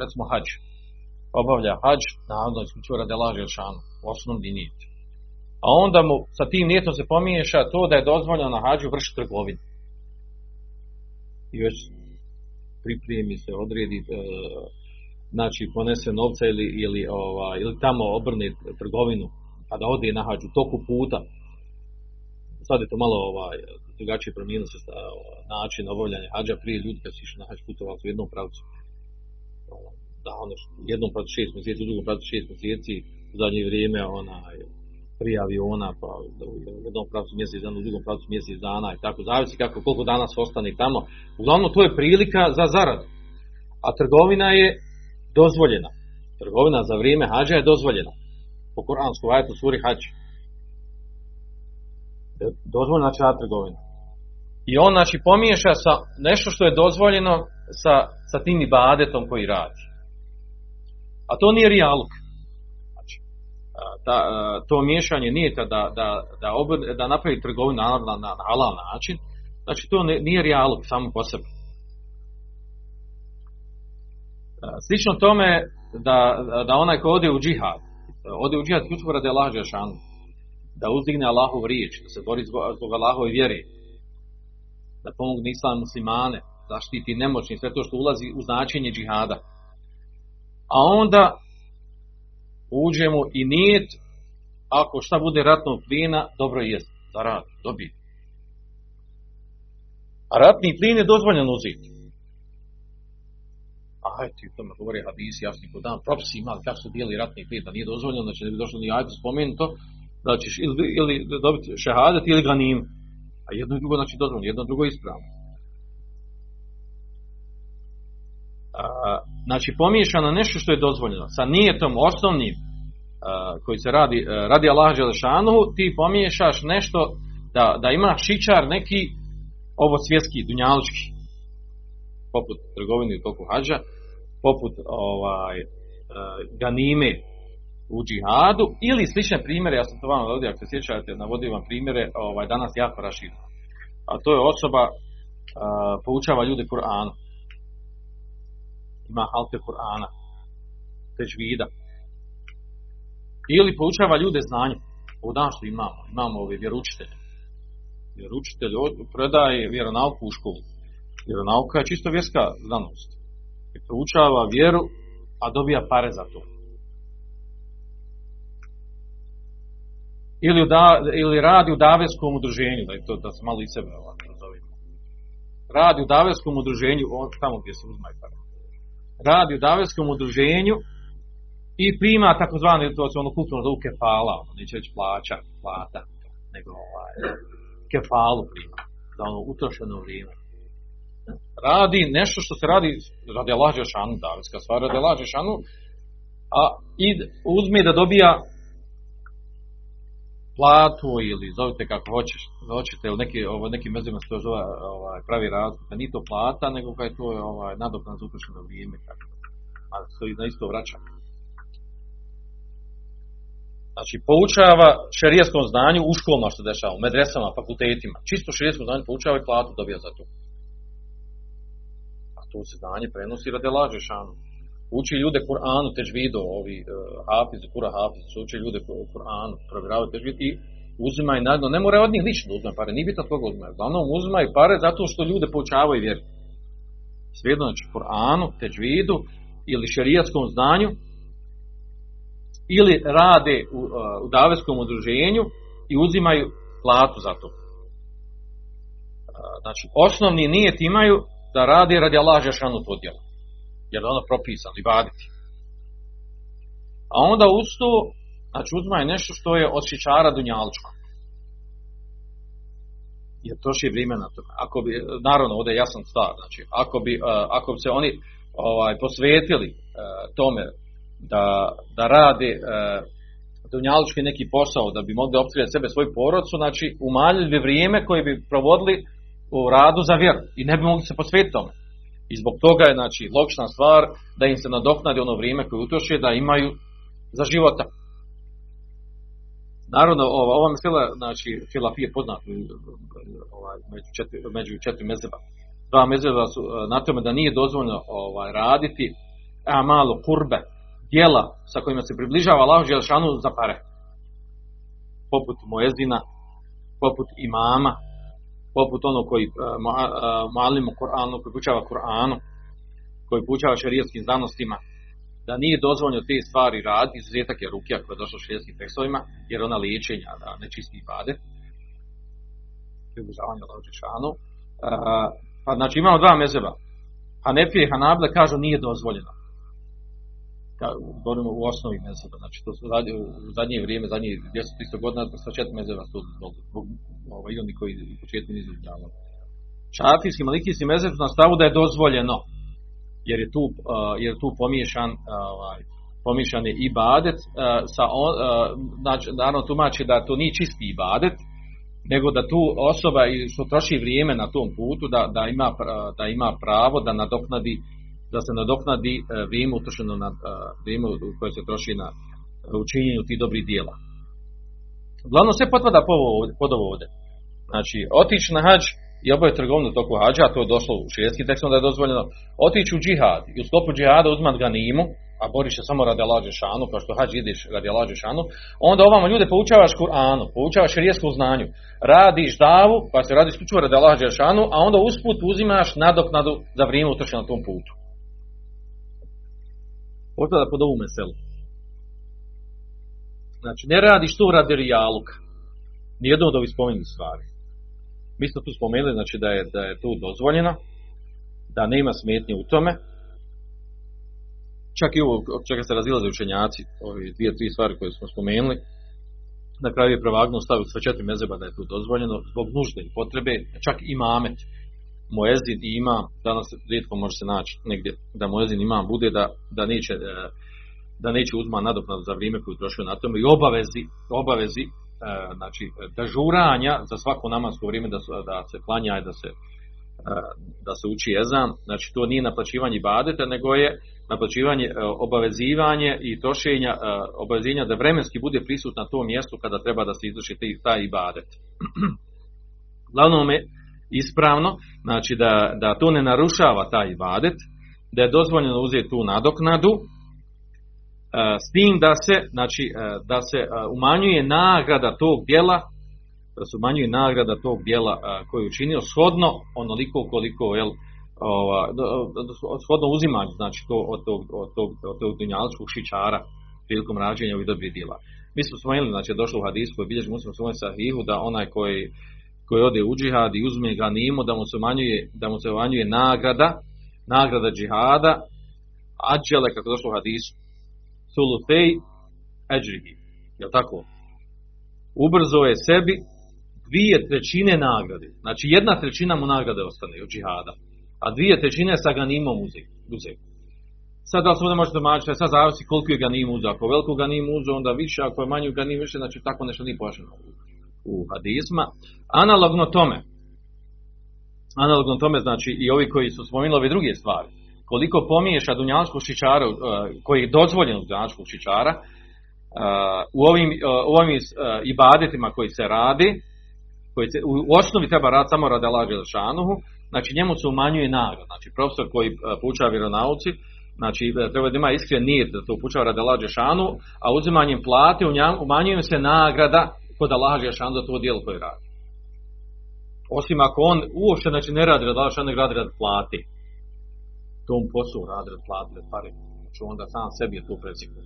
recimo hađ. Obavlja hađ, navodno isključivo radi Allaha Đelešanuhu, osnovni nijet. A onda mu sa tim nijetom se pomiješa to da je dozvoljeno na hađu vršiti trgovinu. I već pripremi se, odredi, e, znači ponese novca ili, ili, ova, ili tamo obrne trgovinu, kada ode na hađu toku puta. Sad je to malo ovaj, drugačije promijenilo se način obavljanja hađa prije ljudi kad su išli na hađ putovali u jednom pravcu da ono jednom pravcu šest mjeseci, drugom pravcu šest mjeseci u zadnje vrijeme ona prije aviona pa u jednom pravcu mjesec dana, u drugom pravcu mjesec dana i tako zavisi kako koliko danas ostane tamo. Uglavnom to je prilika za zaradu. A trgovina je dozvoljena. Trgovina za vrijeme hađa je dozvoljena. Po Koransku ajetu suri hađa dozvoljena znači trgovina. I on znači pomiješa sa nešto što je dozvoljeno sa, sa tim ibadetom koji radi. A to nije rijaluk. Znači, ta, to miješanje nije da, da, da, da napravi trgovinu na, na, na halal način. Znači to nije rijaluk samo po sebi. Slično tome da, da onaj ko ode u džihad, ode u džihad ključko radi Allah da uzdigne Allahov riječ, da se bori zbog, zbog Allahove vjere, da pomogne islam muslimane, zaštiti nemoćni, sve to što ulazi u značenje džihada. A onda uđemo i nijet, ako šta bude ratnog plina, dobro je zaradi, dobije. A ratni plin je dozvoljen uzeti. A ti o tome govori hadisi, jasni ko dan, propisi imali kako se dijeli ratni plin, da nije dozvoljeno, znači ne bi došlo ni ajde spomenuto, da ćeš ili, ili dobiti šehadet ili ganim. A jedno i drugo znači dozvoljeno, jedno drugo ispravno. Znači pomiješano nešto što je dozvoljeno sa nijetom osnovnim a, koji se radi, a, radi Allah Đelešanuhu, ti pomiješaš nešto da, da ima šičar neki ovo svjetski, dunjalučki, poput trgovine u toku hađa, poput ovaj, uh, ganime u džihadu, ili slične primjere, ja sam to vam navodio, ako se sjećate, navodio vam primjere, ovaj, danas jako raširno. A to je osoba uh, poučava ljude Kur'anu. Ima halte Kur'ana, težvida. Ili poučava ljude znanju. U dan što imamo, imamo ove vjeručitelje jer učitelj predaje vjeronauku u školu. Vjeronauka je čisto vjerska znanost. I proučava vjeru, a dobija pare za to. Ili, da, ili radi u daveskom udruženju, da, je to, da se malo i sebe ovako. Radi u daveskom udruženju, on, tamo gdje se uzmaju pare. Radi u daveskom udruženju i prima takozvani, to se ono kulturno zovu kefala, ono, neće reći plaća, plata, nego ovaj, kefalu prima, za ono utrošeno vrijeme. Radi nešto što se radi radi Allah Žešanu, davetska stvar radi Allah Žešanu, a i uzme da dobija platu ili zovite kako hoćeš, hoćete ili neki, ovo, neki mezima se to zove ovaj, pravi razlog, da nije to plata, nego kaj to je ovaj, nadokna za utrošeno vrijeme, tako. a to na isto vraća. Znači, poučava šerijskom znanju u školama što se dešava, u medresama, fakultetima. Čisto šerijskom znanju poučava i platu dobija za to. A to se znanje prenosi radi laže šanu. Uči ljude Kur'anu, težvido, ovi uh, hafiz, kura hafiz, uči ljude Kur'anu, provjeravaju težvid i uzimaju najedno, ne mora od njih da uzmaju pare, nije bitno koga uzmaju, uglavnom uzimaju pare zato što ljude poučavaju vjeru. Svejedno, znači, Kur'anu, težvidu ili šerijatskom znanju, ili rade u, u daveskom udruženju i uzimaju platu za to. Znači, osnovni nijet imaju da rade radi Allah Žešanu to djelo. Jer je ono propisano i baditi. A onda uz znači uzmaju nešto što je od šičara dunjalčko. Jer troši vrijeme na to. Ako bi, naravno, ovdje je jasan stav, znači, ako bi, ako bi se oni ovaj, posvetili tome da, da rade e, dunjalički neki posao da bi mogli opskrbiti sebe svoju porodcu, znači umanjili bi vrijeme koje bi provodili u radu za vjeru i ne bi mogli se posvetiti tome. I zbog toga je znači logična stvar da im se nadoknadi ono vrijeme koje utroše da imaju za života. Naravno, ova, ova mesela, znači, filafije poznat ovaj, među četiri, među četiri mezeba. Dva mezeba su e, na tome da nije dozvoljeno ovaj, raditi a malo kurbe, dijela sa kojima se približava Allah Želšanu za pare. Poput Moezina, poput imama, poput ono koji uh, malimo Kur'anu, koji pučava Kur'anu, koji pučava šarijetskim znanostima, da nije dozvoljeno te stvari radi, izuzetak je rukija koja je došla u šarijetskim tekstovima, jer ona liječenja da ne čisti bade, približavanje Allah Želšanu. Uh, pa znači imamo dva mezeba. Hanefije i Hanable kažu nije dozvoljeno govorimo u osnovi mezeba, znači to zadnje, u zadnje vrijeme, zadnje 200-300 godina, sa četiri mezeba su zbog, ovaj, oni koji u početku nisu dozvoljavali. Šafijski, malikijski mezeb na stavu da je dozvoljeno, jer je tu, uh, jer je tu pomiješan, uh, pomiješan je ibadet, uh, sa on, znači, naravno tumači da to nije čisti ibadet, nego da tu osoba što troši vrijeme na tom putu, da, da, ima, da ima pravo da nadoknadi da se nadoknadi e, vrijeme utrošeno na e, vrijeme koje se troši na učinjenju tih dobrih dijela. Uglavnom sve potpada pod ovo ovdje. Znači, otići na hađ i obaviti trgovinu toku hađa, a to je došlo u širijeskim tekstom da je dozvoljeno, otići u džihad i u sklopu džihada uzmat ganimu, a boriš se samo radi Alađe šanu, kao što hađ ideš radi Alađe šanu, onda ovamo ljude poučavaš Kur'anu, poučavaš širijskom znanju, radiš davu, pa se radi isključivo radi Alađe šanu, a onda usput uzimaš nadoknadu za vrijeme utrošeno na tom putu potpada pod ovu meselu. Znači, ne radiš to radi rijaluka. Nijedno od ovih spomenuti stvari. Mi smo tu spomenuli znači, da, je, da je tu dozvoljeno, da nema smetnje u tome. Čak i ovo čega se razilaze učenjaci, ove dvije, tri stvari koje smo spomenuli, na kraju je prevagnuo staviti sve četiri mezeba da je tu dozvoljeno zbog nužde i potrebe, čak i mamet. Moezin i imam, danas rijetko može se naći negdje da Moezin imam bude da, da neće e, da neće uzma nadoknadu za vrijeme koju trošio na tome i obavezi, obavezi e, znači dežuranja za svako namasko vrijeme da, da se klanja i da se e, da se uči ezan, znači to nije naplaćivanje badeta, nego je naplaćivanje, obavezivanje i trošenja, obavezivanja da vremenski bude prisut na tom mjestu kada treba da se izvrši taj- ibadet. Uglavnom je ispravno, znači da, da to ne narušava taj ibadet, da je dozvoljeno uzeti tu nadoknadu, e, s tim da se, znači, e, da se e, umanjuje nagrada tog dijela, da se umanjuje nagrada tog dijela e, koji je učinio shodno onoliko koliko do- shodno uzimanju znači to od tog, od tog, od tog dunjaličkog šičara prilikom rađenja ovih dobrih djela. Mi smo spomenuli, znači je došlo u hadisku koji bilježi muslim svoj sahihu da onaj koji, koji ode u džihad i uzme ganimu da mu se umanjuje, da mu se umanjuje nagrada, nagrada džihada, ađele, kako došlo u hadisu, sulutej eđrihi. Jel tako? Ubrzo je sebi dvije trećine nagrade. Znači jedna trećina mu nagrade ostane od džihada. A dvije trećine sa ganimom uze-. Sad da li se ovdje možete tumačiti, sad zavisi koliko je ganim uzeo. Ako veliko ganim uzeo, onda više, ako je manju ganim više, znači tako nešto nije pojašnjeno u, hadisma. Analogno tome, analogno tome, znači i ovi koji su spomenuli ove druge stvari, koliko pomiješa dunjanskog šičara, uh, koji je dozvoljen dunjanskog šičara, uh, u ovim, uh, u ovim ibadetima koji se radi, koji se, u, osnovi treba raditi samo radi Allah Đelešanuhu, znači njemu se umanjuje nagrada. Znači profesor koji poučava vjeronauci, znači treba da ima iskren nijet da to poučava radi Allah a uzimanjem plate umanjuje se nagrada kod Allah Đelešanuhu za to djelo koje radi. Osim ako on uopšte znači, ne radi radi Allah Đelešanuhu, nego radi radi plate. Tom poslu radi radi plate, radi pare. Znači onda sam sebi je to presikao.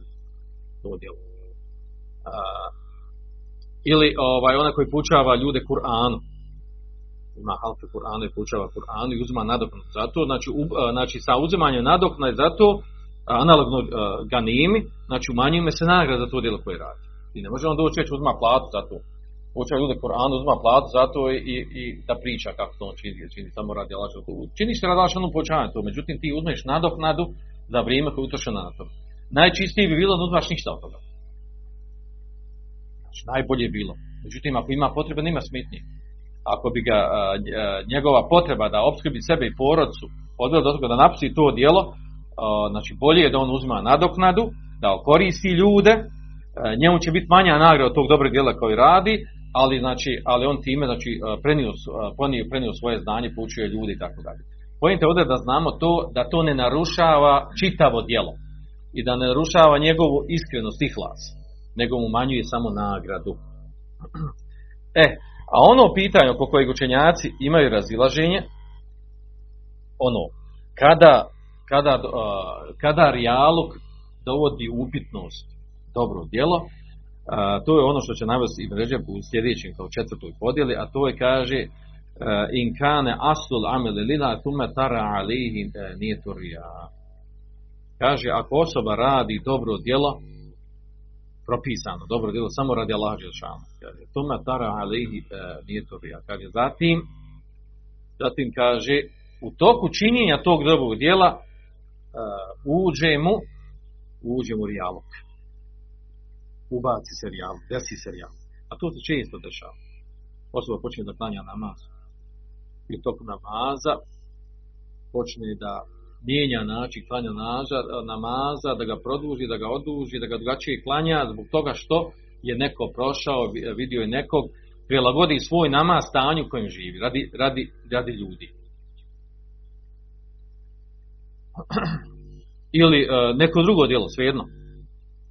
To djelo. Uh, ili ovaj onaj koji poučava ljude Kur'anu ima halke Kur'anu i poučava Kur'anu i uzima nadoknadu za to znači, u, znači sa uzimanjem nadoknade za to analogno a, ganimi znači umanjuje se nagrada za to djelo koje radi i ne može on doći reći uzima platu za to poučava ljude Kur'anu uzima platu za to i, i, i da priča kako to on čini, čini samo radi Allah čini se radi Allah poučavanje to međutim ti uzmeš nadoknadu za vrijeme koje je na to najčistije bi bilo da uzmaš ništa od toga Znači, najbolje je bilo. Međutim, ako ima potrebe, nema smetnje. Ako bi ga njegova potreba da opskrbi sebe i porodcu odvela do toga da napusti to dijelo, a, znači bolje je da on uzima nadoknadu, da koristi ljude, njemu će biti manja nagrada od tog dobrog dijela koji radi, ali znači, ali on time znači a, prenio, a, prenio, svoje znanje, poučio ljude i tako dalje. Pojente ovdje da znamo to, da to ne narušava čitavo dijelo i da ne narušava njegovu iskrenost i hlas nego mu umanjuje samo nagradu. E, a ono pitanje oko kojeg učenjaci imaju razilaženje, ono, kada, kada, kada rijalog dovodi upitnost dobro djelo, uh, to je ono što će navesti Ibn Ređeb u sljedećem kao četvrtoj podjeli, a to je kaže uh, in kane aslul ameli lila tume tara alihi uh, nije to rija. Kaže, ako osoba radi dobro djelo, propisano, dobro djelo, samo radi Allah Đelšanu. Kaže, tome tara alihi e, nije to rija. Kaže, zatim, zatim kaže, u toku činjenja tog dobrog djela e, uđe mu, uđe mu rijalog. Ubaci se rijalog, desi se rijalog. A to se često dešava. Osoba počne da klanja namaz. I u toku namaza počne da mijenja način klanja namaza, da ga produži, da ga oduži, da ga drugačije klanja, zbog toga što je neko prošao, vidio je nekog, prilagodi svoj namaz stanju u kojem živi, radi, radi, radi ljudi. Ili uh, neko drugo djelo, svejedno.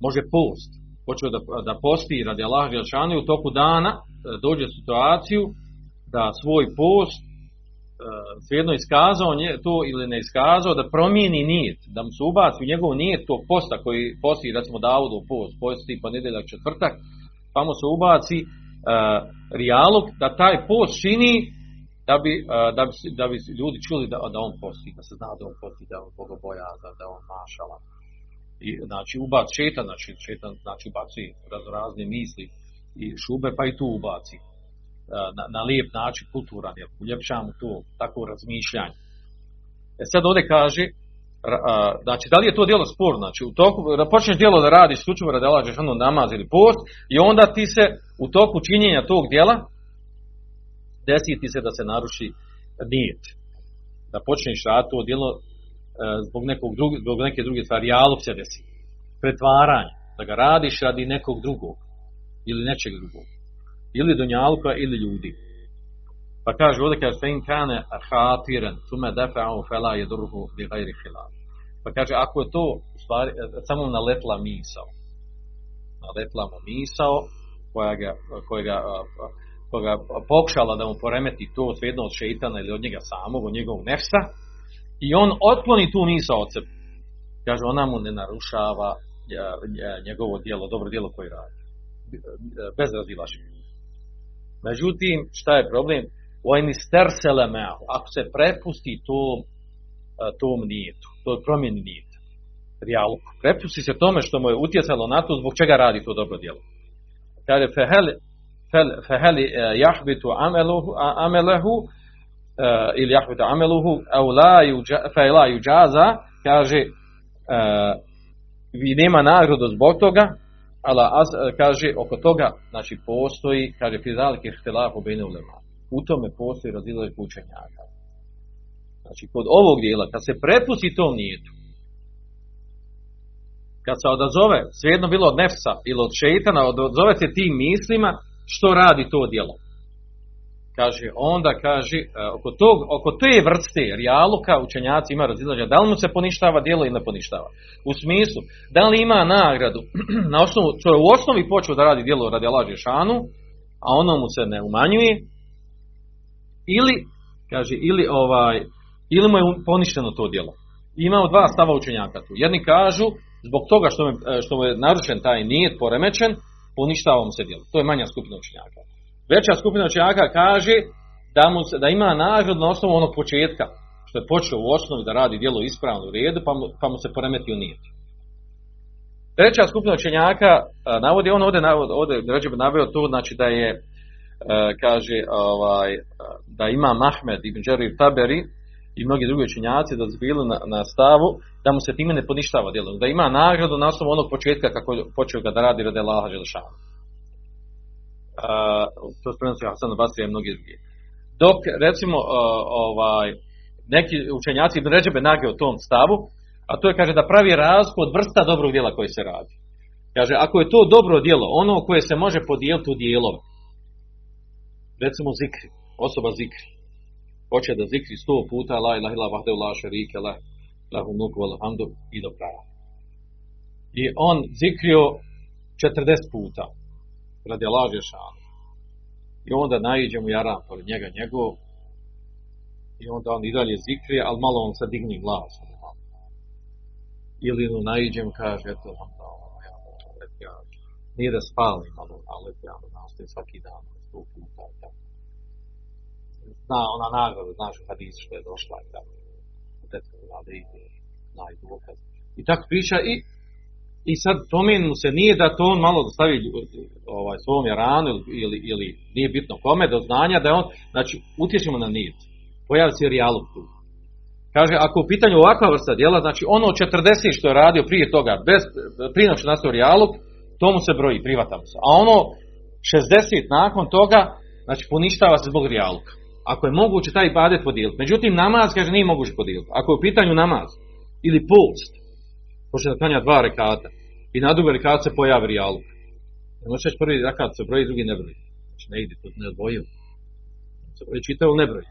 Može post. Počeo da, da posti radi Allah Želšanu i u toku dana uh, dođe situaciju da svoj post svejedno iskazao nje, to ili ne iskazao, da promijeni nijet, da mu se ubaci u njegov nijet tog posta koji posti, recimo Davudu post, posti ponedjeljak četvrtak, pa mu se ubaci uh, rijalog da taj post čini da bi, uh, da bi, da bi ljudi čuli da, da on posti, da se zna da on posti, da on bogobojazan, da on mašala. I, znači, ubac šetan, znači, šetan, znači, ubaci razne misli i šube, pa i tu ubaci na, na lijep način, kulturan, jer uljepšamo to tako razmišljanje. E sad ovdje kaže, znači da li je to djelo spor, znači u toku, da počneš djelo da radiš isključivo da lažeš ono namaz ili post i onda ti se u toku činjenja tog djela desi ti se da se naruši nijet. Da počneš raditi to djelo zbog, nekog drug, zbog neke druge stvari, jalog se desi. Pretvaranje, da ga radiš radi nekog drugog ili nečeg drugog ili dunjalka ili ljudi. Pa kaže ovdje kaže fe in kane hatiran tume defa'u fela yadruhu bi ghairi khilaf. Pa kaže ako je to stvari samo naletla misao. Naletla mu misao koja ga, koja ga, koja ga pokušala da mu poremeti to svejedno od šeitana ili od njega samog, od njegovog nefsa i on otkloni tu misao od sebe. Kaže ona mu ne narušava njegovo djelo, dobro djelo koje radi. Bez razilaženja. Međutim, šta je problem? Ako se prepusti tom, tom nijetu, to promjeni nijet. Prepusti se tome što mu je utjecalo na to zbog čega radi to dobro djelo. Kaže, feheli, feheli jahbitu ameluhu, amelehu, ili jahbitu ameluhu, fe la juđaza, kaže, vi nema nagradu zbog toga, ala az, kaže oko toga znači postoji kaže fizalike ihtilafu bejne ulema. U tome postoji razilaženje učenjaka. Znači kod ovog dijela kad se prepusti tom nijetu kad se odazove svejedno bilo od nefsa ili od šeitana odazove se tim mislima što radi to djelo kaže, onda kaže, e, oko, tog, oko te vrste rijaluka učenjaci ima razilaženja, da li mu se poništava djelo ili ne poništava. U smislu, da li ima nagradu, na osnovu, što je u osnovi počeo da radi djelo radi Allah šanu, a ono mu se ne umanjuje, ili, kaže, ili ovaj, ili mu je poništeno to djelo. Imamo dva stava učenjaka tu. Jedni kažu, zbog toga što, me, što mu je naručen taj nijet poremećen, poništava mu se djelo. To je manja skupina učenjaka. Veća skupina učenjaka kaže da, mu da ima nagradu na osnovu onog početka, što je počeo u osnovi da radi djelo ispravno u redu, pa mu, pa mu se poremetio nijet. Treća skupina učenjaka navodi, on ovdje, ovdje Ređeb naveo to, znači da je, kaže, ovaj, da ima Mahmed ibn Đerir Taberi i mnogi drugi učenjaci da su na, na stavu da mu se time ne poništava djelo, da ima nagradu na osnovu onog početka kako počeo ga da radi radi Laha Želešana to prenosi Hasan Basri i mnogi drugi. Dok, recimo, ovaj, neki učenjaci Ređebe nage o tom stavu, a to je, kaže, da pravi razliku od vrsta dobrog djela koji se radi. Kaže, ako je to dobro djelo, ono koje se može podijeliti u dijelove, recimo zikri, osoba zikri, hoće da zikri sto puta, la ilaha illa vahdehu la šarike, la lahu nuku alhamdu i do kraja. I on zikrio 40 puta radi Allah Žešanu. I onda naiđe mu jaran pored njega njegov i onda on i dalje zikri, ali malo on se digni glas. Ili mu naiđe mu kaže, eto, on da, ja, ja, nije da spali malo, ali ja nastoji svaki dan, sto puta. Zna ona nagrada, znaš kad što je došla, i tako. Eto, da ide, zna i dokaz. I tako priča i i sad pomen mu se nije da to on malo stavi ovaj, svom jaranu ili, ili, nije bitno kome do znanja da je on, znači utječemo na nijet. Pojavi se rijalog tu. Kaže, ako u pitanju ovakva vrsta djela, znači ono 40 što je radio prije toga, bez, prije što nastao rijalog, to mu se broji, privatam se. A ono 60 nakon toga, znači poništava se zbog rijaluka. Ako je moguće taj ibadet podijeliti. Međutim, namaz, kaže, nije moguće podijeliti. Ako je u pitanju namaz ili post, počne da dva rekata i na drugom rekatu se pojavi rijaluk. Ne možeš prvi rekat se broji, drugi ne broji. Znači ne ide, to ne odvojio. Se broji čitav ne broji.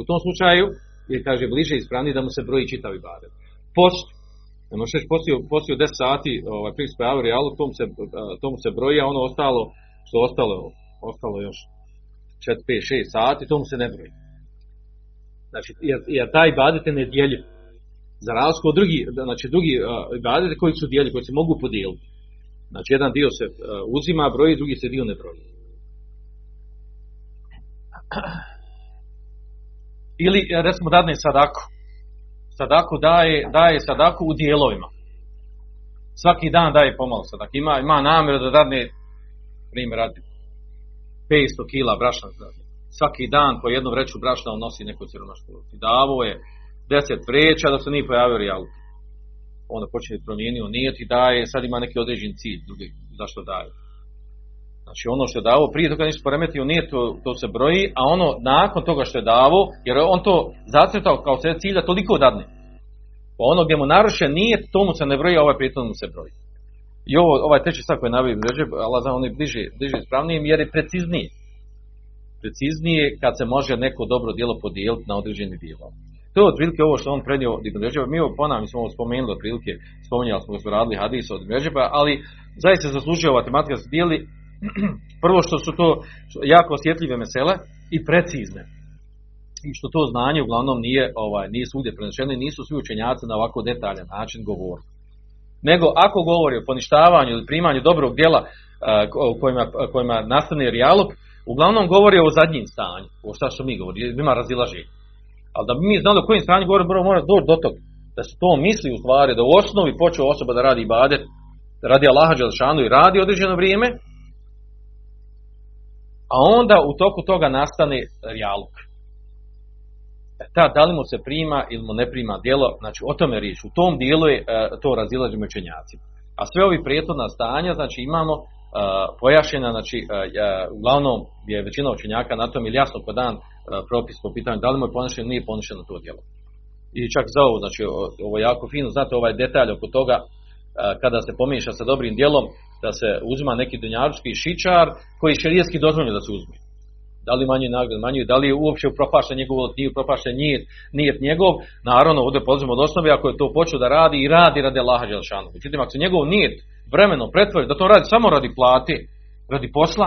U tom slučaju je kaže bliže ispravni da mu se broji čitav ibadet. Post, ne možeš postio, postio 10 sati ovaj, prije se pojavi rijaluk, tomu se, tomu se broji, a ono ostalo, što ostalo, ostalo još 4, 5, 6 sati, tomu se ne broji. Znači, jer, jer taj ibadet je nedjeljiv. Za razliku od drugih, znači drugi ibadete koji su dijeli, koji se mogu podijeliti. Znači, jedan dio se uh, uzima, broji, drugi se dio ne broji. Ili, recimo, dadne sadaku. Sadaku daje, daje sadaku u dijelovima. Svaki dan daje pomalo sadak. Ima, ima namjeru da dadne, primjer radi, 500 kila brašna. Svaki dan po jednu vreću brašna on nosi neku siromaštvu. I davo je deset vreća da se nije pojavio rijalut. Onda počne promijenio nijet i daje, sad ima neki određen cilj drugi, zašto daje. Znači ono što je davo, prije toga nisu poremetio nije to, to se broji, a ono nakon toga što je davo, jer on to zacrtao kao sve cilja toliko dadne. Pa ono gdje mu naruše nije, to mu se ne broji, a ovaj prijetom mu se broji. I ovo, ovaj treći sak koji navio Ređeb, Allah za on je bliže, bliže ispravnije, jer je preciznije. Preciznije kad se može neko dobro djelo podijeliti na određeni dio. To je otprilike ovo što on prenio od Ibn Ređeba. Mi ovo ponavljamo, smo ovo spomenuli otprilike, spominjali smo smo radili hadis od Ibn Ređeba, ali zaista zaslužuje ova tematika se dijeli prvo što su to jako osjetljive mesele i precizne. I što to znanje uglavnom nije, ovaj, nije svugdje prenešeno i nisu svi učenjaci na ovako detaljan način govorili. Nego ako govori o poništavanju ili primanju dobrog djela uh, kojima, kojima nastane rijalog, uglavnom govori o zadnjim stanju, o šta što mi govorimo, ima razilaženje. Ali da bi mi znali o kojim stanju govorimo, moramo mora doći do toga. Da se to misli u stvari, da u osnovi počeo osoba da radi ibadet, da radi Allaha Đelšanu i radi određeno vrijeme, a onda u toku toga nastane rijaluk. E, ta, da li mu se prima ili mu ne prima djelo, znači o tome riječ. U tom dijelu je e, to razilaženje učenjaci. A sve ovi prijetodna stanja, znači imamo e, pojašnjena, znači e, uglavnom je većina učenjaka na tom ili jasno po dan e, propis po pitanju da li mu je ponišeno ili nije ponišeno to djelo. I čak za ovo, znači ovo je jako fino, znate ovaj detalj oko toga e, kada se pomiješa sa dobrim djelom, da se uzima neki dunjaručki šičar koji šerijetski dozvoljeno da se uzme. Da li manje nagrad manji, da li je uopće upropašten njegov, nije upropašten nijet, nijet njegov, naravno ovdje polazimo od osnovi ako je to počeo da radi i radi radi Allaha Đelšanu. Međutim, ako se njegov nijet vremeno pretvori da to radi samo radi plati, radi posla,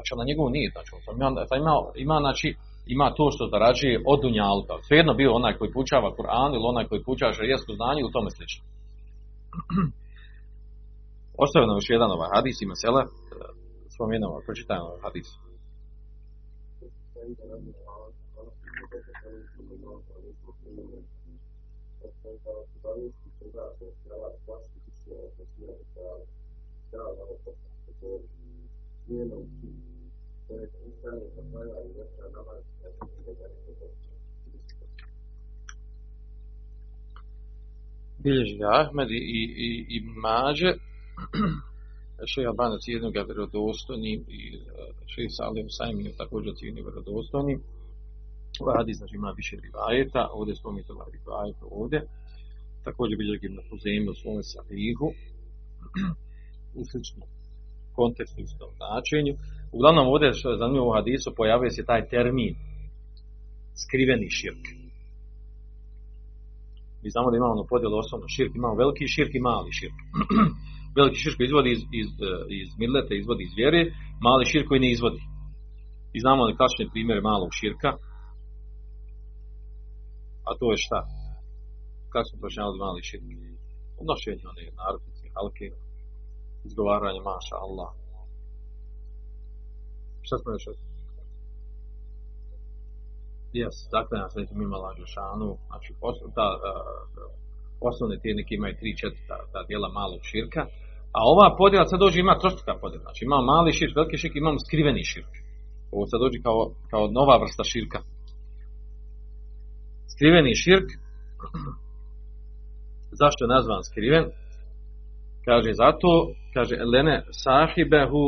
vraća na njegov nijet, znači, on ima, ima, ima, znači, ima to što zarađuje od dunjalka. Svejedno bio onaj koji pučava Kur'an ili onaj koji pučava šarijetsko znanje u tome slično. Ostavio nam još jedan ovaj hadis i mesela, spomenemo, pročitajmo ovaj hadis. Bilježi ga Ahmed i, i, i, Mađe, Šeha Albana cijeni ga vjerodostojnim i Šeha Salim Sajmi je također cijeni vjerodostojnim. Ovaj hadis znači ima više rivajeta, ovdje spomenuti ovaj rivajet ovdje. Također bilježi na Huzemi u svome sahihu u sličnom kontekstu i značenju. Uglavnom ovdje što je zanimljivo u hadisu pojavio se taj termin skriveni širk. Mi znamo da imamo ono podjelu osnovno širk, imamo veliki širk i mali širk. veliki širk koji izvodi iz, iz, iz millete, izvodi iz vjere, mali širk koji ne izvodi. I znamo li klasične primjere malog širka, a to je šta? Kako smo počinjali mali širk? Odnošenje one narodnice, halke, izgovaranje maša Allah. Šta smo još Jes, dakle, ja sam mimo lađešanu, znači, ta, uh, osnovne te imaju tri četvrta ta dijela malog širka, a ova podjela sad dođe ima trostruka podjela, znači ima mali širk, veliki širk, imamo skriveni širk. Ovo sad dođe kao, kao nova vrsta širka. Skriveni širk, zašto je nazvan skriven? Kaže zato, kaže lene sahibehu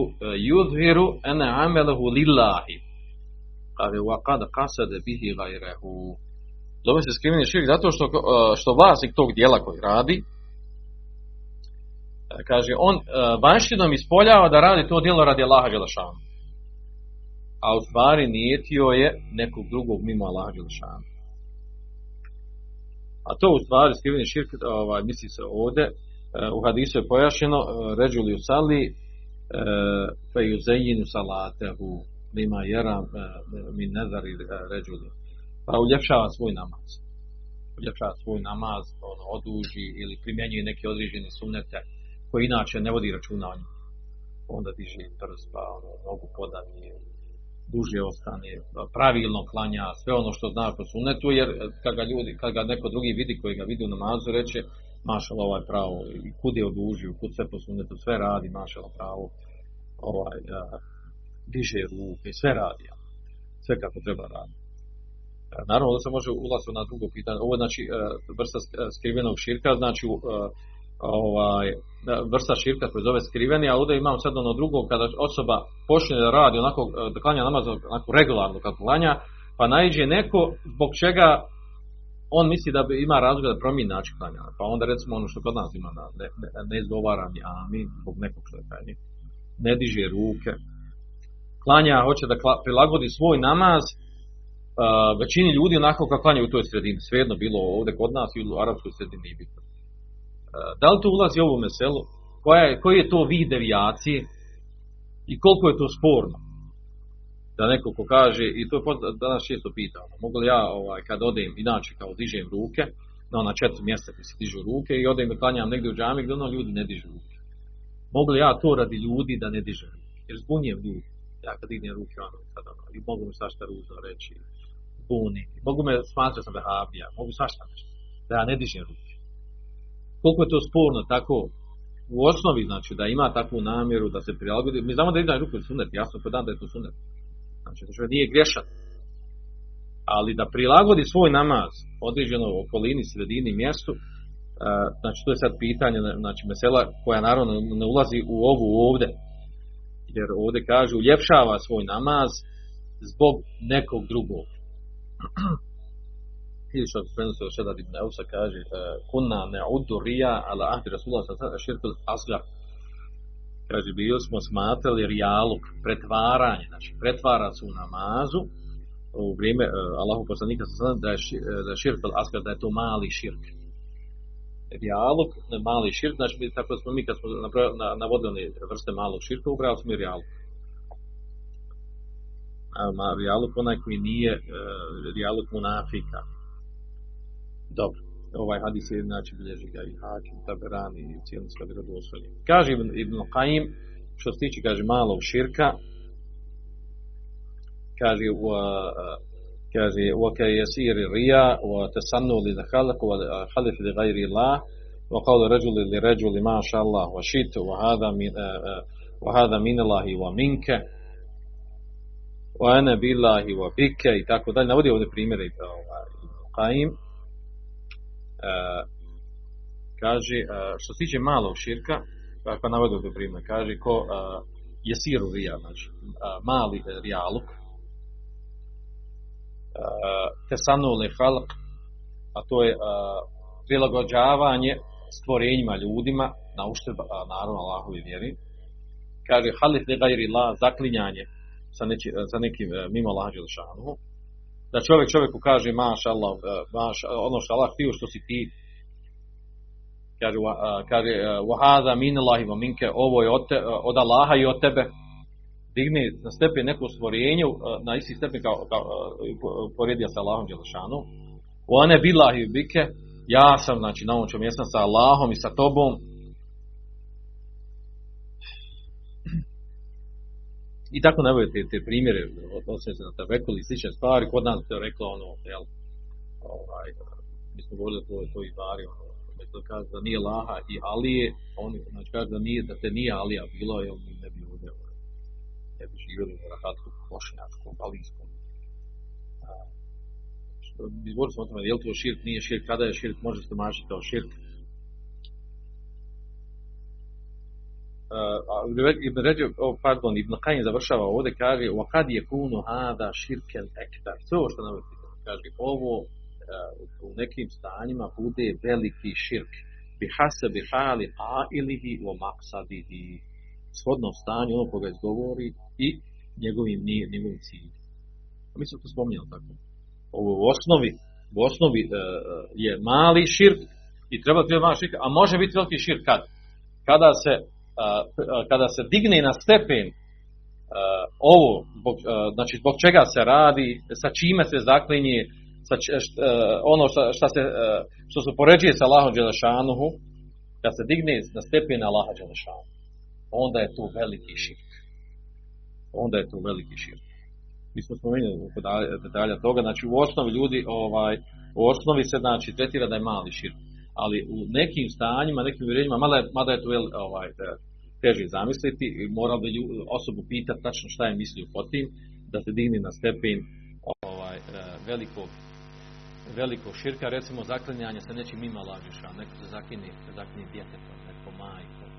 yudhiru ene amelehu lillahi. Kaže wa qad qasada bihi gajrehu. Zove se skriveni širk zato što, što vlasnik tog dijela koji radi, kaže, on vanštinom ispoljava da radi to dijelo radi Allaha Đelešanu. A u stvari nijetio je nekog drugog mimo Allaha Đelešanu. A to u stvari skriveni širk, ovaj, misli se ovdje, u hadisu je pojašeno, ređuli u sali, fe ju zejinu salatehu. lima jera min nezari ređuli. Pa uljepšava svoj namaz. Uljepšava svoj namaz, ono, oduži ili primjenjuje neke određene sunnete koji inače ne vodi računa o njima. Onda diže prst, pa ono, nogu podanje, duže ostane, pravilno klanja, sve ono što zna po sunnetu, jer kad ga, ljudi, kad ga neko drugi vidi koji ga vidi u namazu, reće, mašala ovaj pravo, i kud je odužio, kud sve po sunnetu, sve radi, mašala pravo, ovaj, a, diže ruke, sve radi, sve kako treba raditi. Naravno da se može ulaziti na drugo pitanje. Ovo je znači e, vrsta skrivenog širka, znači e, ovaj, vrsta širka koji zove skriveni, a ovdje imam sad ono drugo, kada osoba počne da radi onako, e, da klanja namaz onako regularno kako klanja, pa naiđe neko zbog čega on misli da bi, ima razlog da promijeni način klanja. Pa onda recimo ono što kod nas ima, ne, ne, ne izgovara mi amin zbog nekog što je ne diže ruke, klanja, hoće da prilagodi svoj namaz uh, većini ljudi onako kako klanja u toj sredini. Svejedno bilo ovdje kod nas ili u arapskoj sredini nije bitno. Uh, da li to ulazi u ovu? Koja koji je to vid devijacije i koliko je to sporno? Da neko ko kaže, i to je danas često pitao, mogu li ja ovaj, kad odem, inače kao dižem ruke, na ona četiri mjesta gdje se dižu ruke i odem i klanjam negdje u džami gdje ono ljudi ne dižu ruke. Mogu li ja to radi ljudi da ne dižem ruke? Jer zbunjem ljudi ja kad dignem ruke, ono, sad, ono, i mogu mi svašta ružno reći, buni, mogu me smatrati sam vehabija, mogu svašta reći, da ja ne dižem ruke. Koliko je to sporno, tako, u osnovi, znači, da ima takvu namjeru, da se prilagodi, mi znamo da ide ruku sunet, jasno dan da je to sunet. Znači, da čovjek nije grešan. Ali da prilagodi svoj namaz određeno okolini, sredini, mjestu, znači to je sad pitanje, znači mesela koja naravno ne ulazi u ovu ovdje, jer ovdje kaže uljepšava svoj namaz zbog nekog drugog. Ili što se prenosi od Šedad ibn Eusa kaže e, kunna ne udu rija ala ahdi Rasulullah sa asgar. Kaže, bili smo smatrali rijaluk, pretvaranje, znači pretvara se u namazu u vrijeme uh, Allahu poslanika sa da je, da je širk asgar, da je to mali širk rijalog, mali širk, znači tako smo mi kad smo navodili vrste malog širka, ubrali smo i rijalog. A rijalog onaj koji nije uh, rijalog munafika. Dobro, ovaj hadis je znači bilježi ga i Hakim, Taberani i cijelom sve vjerodostojni. Kaže Ibn, Ibn Qaim, što se tiče, kaže, malog širka, kaže, u, uh, kaže وكي يسير الرياء وتسنو للخلق وخلف لغير الله وقول رجل لرجل ما شاء الله وشئت وهذا من وهذا من الله ومنك وأنا بالله وبك i tako dalje navodi ovdje primjere Qaim kaže što se tiče malog širka kako navodi ovdje primjer kaže ko jesiru rija znači mali rijaluk tesanule halq, a to je prilagođavanje stvorenjima ljudima na uštrb naravno Allahovi vjeri. Kaže halif li gajri la, zaklinjanje sa, neči, sa nekim e, mimo Allah Đelšanu. Da čovjek čovjeku kaže maš Allah, e, maš, ono što Allah htio što si ti kaže, kaže wahada min Allahi wa minke, ovo je od, te, od Allaha i od tebe, digne na stepen neko stvorenje, na isti stepen kao, kao poredio sa Allahom Đelešanu. One bilahi bike, ja sam, znači, na ovom čem jesam sa Allahom i sa tobom. I tako ne te, te primjere, odnosno se na tebekul i slične stvari, kod nas to reklo ono, jel, ovaj, mi smo govorili to, to i bari, ono, to kaže da nije Laha i Alije, on znači kaže da nije da te nije Alija bilo, jel mi ne bi ovdje ne bi živjeli u rahatskom, bošnjačkom, balinskom. Što bi govorili smo o tome, je li to širk, nije širk, kada je širk, može se mažiti kao širk. Ibn Ređe, oh, pardon, Ibn Kajin završava ovdje, kaže وَقَدْ يَكُونُ هَذَا شِرْكَ الْأَكْبَرِ Sve ovo što navodi, kaže, ovo uh, u nekim stanjima bude veliki širk. Bi hasebi hali qailihi wa maqsadihi shodnom stanju onog koga izgovori i njegovim, njegovim ciljem. A mi smo to spominjali tako. Ovo u osnovi, u osnovi e, je mali širk i treba biti mali širk, a može biti veliki širk kad? Kada se, a, kada se digne na stepen ovo, znači zbog čega se radi, sa čime se zaklinje, sa ono šta, šta se, što se poređuje sa Allahom Đelešanuhu, kad se digne na stepen Allaha Đelešanuhu, onda je to veliki širk. Onda je to veliki širk. Mi smo spomenuli detalja toga, znači u osnovi ljudi, ovaj, u osnovi se znači tretira da je mali širk, ali u nekim stanjima, nekim uvjerenjima, mada, je- mada je to ovaj, teže zamisliti, i moral bi osobu pitati tačno šta je mislio po tim, da se digne na stepen ovaj, e, velikog velikog širka, recimo zaklinjanje se nečim mimo lažiša, neko se zakine, zakine djetetom, neko majkom.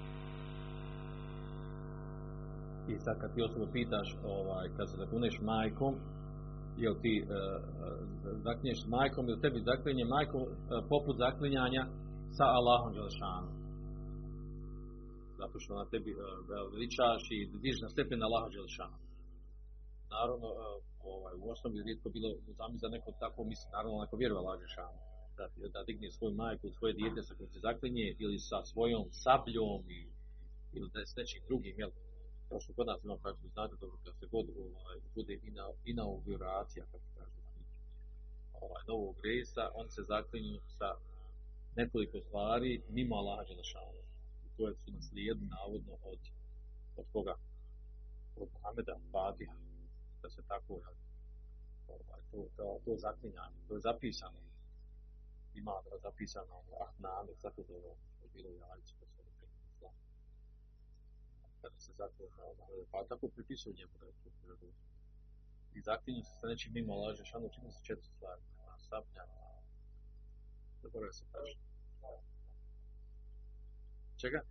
I sad kad ti osobu pitaš, ovaj, kad se zakuneš majkom, jel ti uh, zaklinješ majkom ili tebi zaklinje majkom e, poput zaklinjanja sa Allahom Đelešanom. Zato što na tebi uh, veličaš i dižeš na stepen Allaha Đelešanom. Naravno, e, ovaj, u osnovi rijetko bilo zamisli da neko tako misli, naravno neko vjeruje Allah Đelešanom. Da, da digne svoju majku, svoje dijete sa kojim se zaklinje ili sa svojom sabljom i, ili da je s nečim drugim, jel? kao što kod nas imamo, kako znate dobro, kad se god ovaj, bude ina, inauguracija, kako kažu ovaj, novog rejsa, on se zaklinju sa nekoliko stvari mimo Allaha Đelešanu. To su naslijedni navodno od, od koga? Od Muhameda Fatiha. Da se tako jel, ovaj, to, to, to zaklinjanje, to je zapisano. Ima da je zapisano Ahname, zato da je bilo jajice, da se kada se zato pa tako pripisuje njemu da je to prirodu. I zaklinju se sa nečim mimo laže, šano čini se četiri stvari. Saplja, zaboravio se kaže. Čega?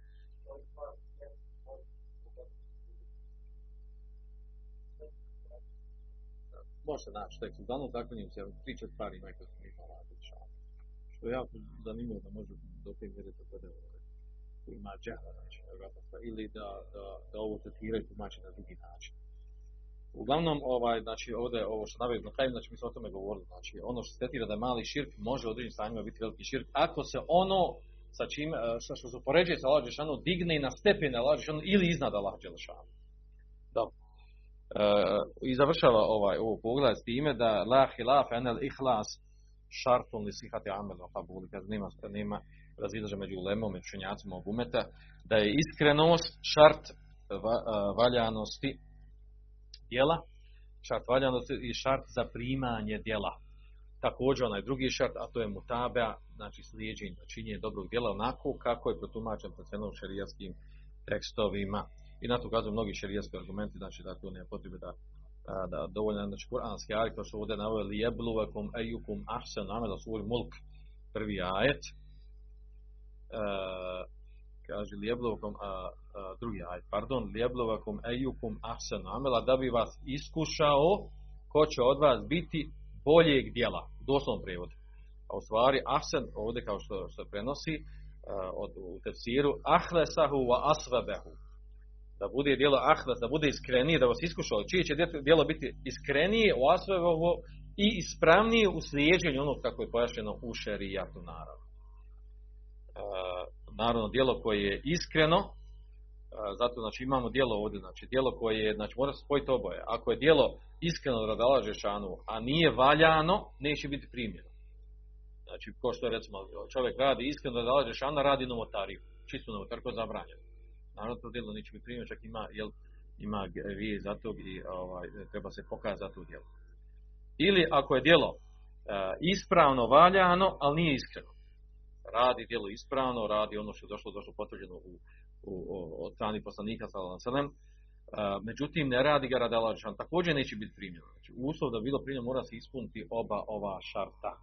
Može naći tekst. Uglavnom zaklinju se tri četiri stvari imaju koje mimo laže, šano. Što je jako zanimljivo da može do te mjere da bude ovaj ima džahla, znači, ili da, da, da ovo tretiraju tumači na drugi način. Uglavnom, ovaj, znači, ovdje, ovo što navijek na kraju, znači, mi smo o tome govorili, znači, ono što se tretira da mali širk, može u određenim stanjima biti veliki širk, ako se ono sa čim, što, što se upoređuje sa Allah Đelešanu, digne na stepen Allah Đelešanu ili iznad Allah Đelešanu. Dobro. E, I završava ovaj, ovo pogled s time da la hilaf enel ihlas šartun li sihati amel qabuli, kad nema, nema razilaže među ulemom i učenjacima ovog da je iskrenost šart va, valjanosti djela, šart valjanosti i šart za primanje djela. Također onaj drugi šart, a to je mutabea, znači slijeđenje, činjenje dobrog djela onako kako je protumačen u šerijaskim tekstovima. I na to ukazuju mnogi šerijski argumenti, znači da to nema potrebe da da dovoljno znači kuranski ajet kao što ovdje naveli jebluvakum ejukum ahsan amela svoj mulk prvi ajet Uh, kaže a, drugi ajet, pardon, lijeblovakom ejukum ahsan amela, da bi vas iskušao ko će od vas biti boljeg dijela, u doslovnom prijevodu. A u stvari ahsan ovdje kao što se prenosi a, od, u tefsiru, ahlesahu wa asvabehu. Da bude dijelo ahles, da bude iskrenije, da vas iskušao. Čije će dijelo biti iskrenije u asvabehu i ispravnije u slijeđenju onog kako je pojašnjeno u šerijatu naravno. Uh, naravno djelo koje je iskreno, zato znači imamo djelo ovdje, znači djelo koje je, znači mora se spojiti oboje. Ako je djelo iskreno radi Allah Žešanu, a nije valjano, neće biti primljeno. Znači, ko što je recimo, čovjek radi iskreno radi Allah Žešanu, radi novotariju, čistu je zabranjeno. Naravno, to djelo neće biti primljeno, čak ima, jel, ima vije za tog i ovaj, treba se pokazati za to djelo. Ili ako je djelo uh, ispravno valjano, ali nije iskreno radi djelo ispravno, radi ono što je došlo, došlo potvrđeno u, u, od strani poslanika sallam, međutim ne radi ga radi Allah također neće biti primljeno. Znači, uslov da bi bilo primljeno mora se ispuniti oba ova šarta.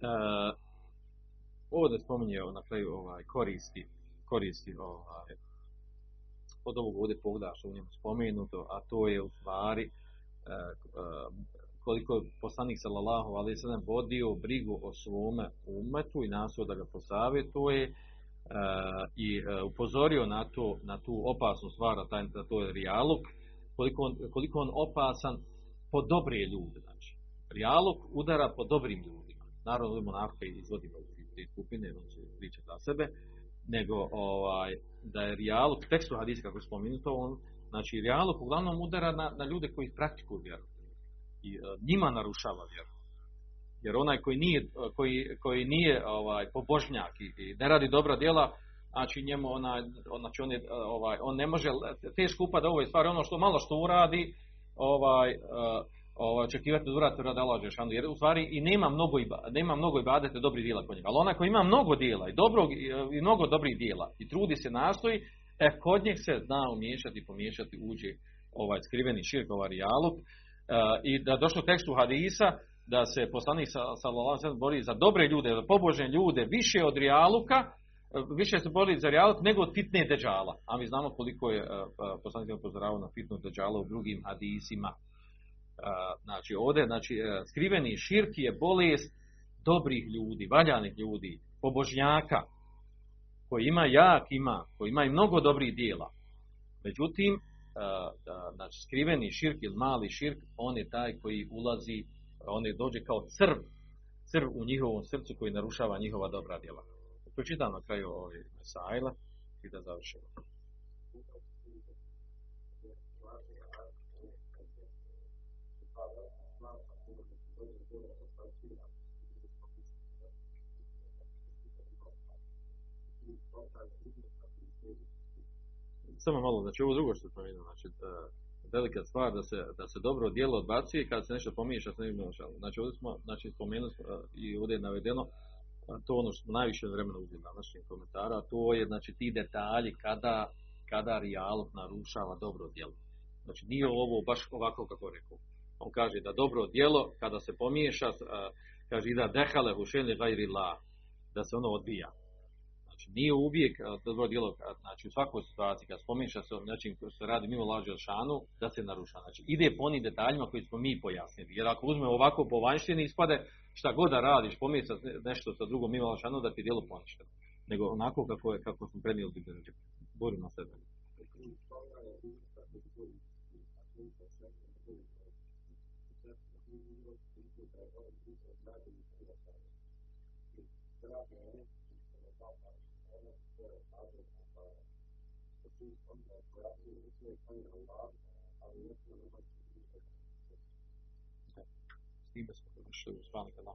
e, ovdje spominje na kraju ovaj, koristi, koristi ovaj, od ovog ovdje pogleda što u njemu spomenuto, a to je u stvari e, koliko je poslanik sallallahu alejhi ve sellem vodio brigu o svome umetu i nastojao da ga posavjetuje uh, i uh, upozorio na to na tu opasnu stvar a taj to je rijaluk koliko on, koliko on opasan po dobre ljude znači rijaluk udara po dobrim ljudima naravno monarhe izvodimo iz te skupine on će pričati za sebe nego ovaj, da je rijaluk, tekstu hadisa kako je spomenuto, on, znači rijaluk uglavnom udara na, na ljude koji praktikuju vjeru. I e, njima narušava vjeru. Jer onaj koji nije, koji, koji nije ovaj, pobožnjak i, i ne radi dobra djela, znači njemu ona, znači on, je, ovaj, on ne može teško upada u ove stvari, ono što malo što uradi, ovaj, uh, ovaj, očekivati da uradi radi Allah jer u stvari i nema mnogo, nema mnogo ibadete dobrih djela kod njega, ali onaj koji ima mnogo djela i, dobrog, i mnogo dobrih djela i trudi se nastoji, e, kod njeg se zna umiješati i pomiješati uđe ovaj skriveni širk, ovaj i da došlo u tekstu hadisa, da se poslanik sallallahu sa, bori za dobre ljude, za pobožne ljude, više od rijaluka, više se boli za rijaluk nego od fitne deđala. A mi znamo koliko je poslanik upozoravao na fitnu deđala u drugim hadisima. Znači ovdje, znači skriveni širk je bolest dobrih ljudi, valjanih ljudi, pobožnjaka, koji ima jak ima, koji ima i mnogo dobrih dijela. Međutim, znači skriveni širk ili mali širk, on je taj koji ulazi, on je dođe kao crv, crv u njihovom srcu koji narušava njihova dobra djela. Pročitam na kraju ovaj mesajla i da završimo. Samo malo, znači ovo drugo što sam vidio, znači velika stvar da se, da se dobro djelo odbacuje kada se nešto pomiješa sa nekim Znači ovdje smo znači, spomenuli i ovdje je navedeno to ono što smo najviše vremena uzeli današnjih komentara, to je znači ti detalji kada, kada rijalog narušava dobro djelo. Znači nije ovo baš ovako kako rekao. On kaže da dobro djelo kada se pomiješa, kaže da dehale hušeni gajri la, da se ono odbija. Znači nije uvijek dobro djelo, znači u svakoj situaciji kad spomiješa se znači se radi mimo lađe šanu, da se naruša. Znači ide po onim detaljima koji smo mi pojasnili. Jer ako uzmemo ovako po vanjštini ispade šta god da radiš, pomiješa nešto sa drugom mimo lađe da ti djelo poništeno. Nego onako kako, je, kako smo prenijeli znači, borimo sebe. S time smo došli u zvani kanal.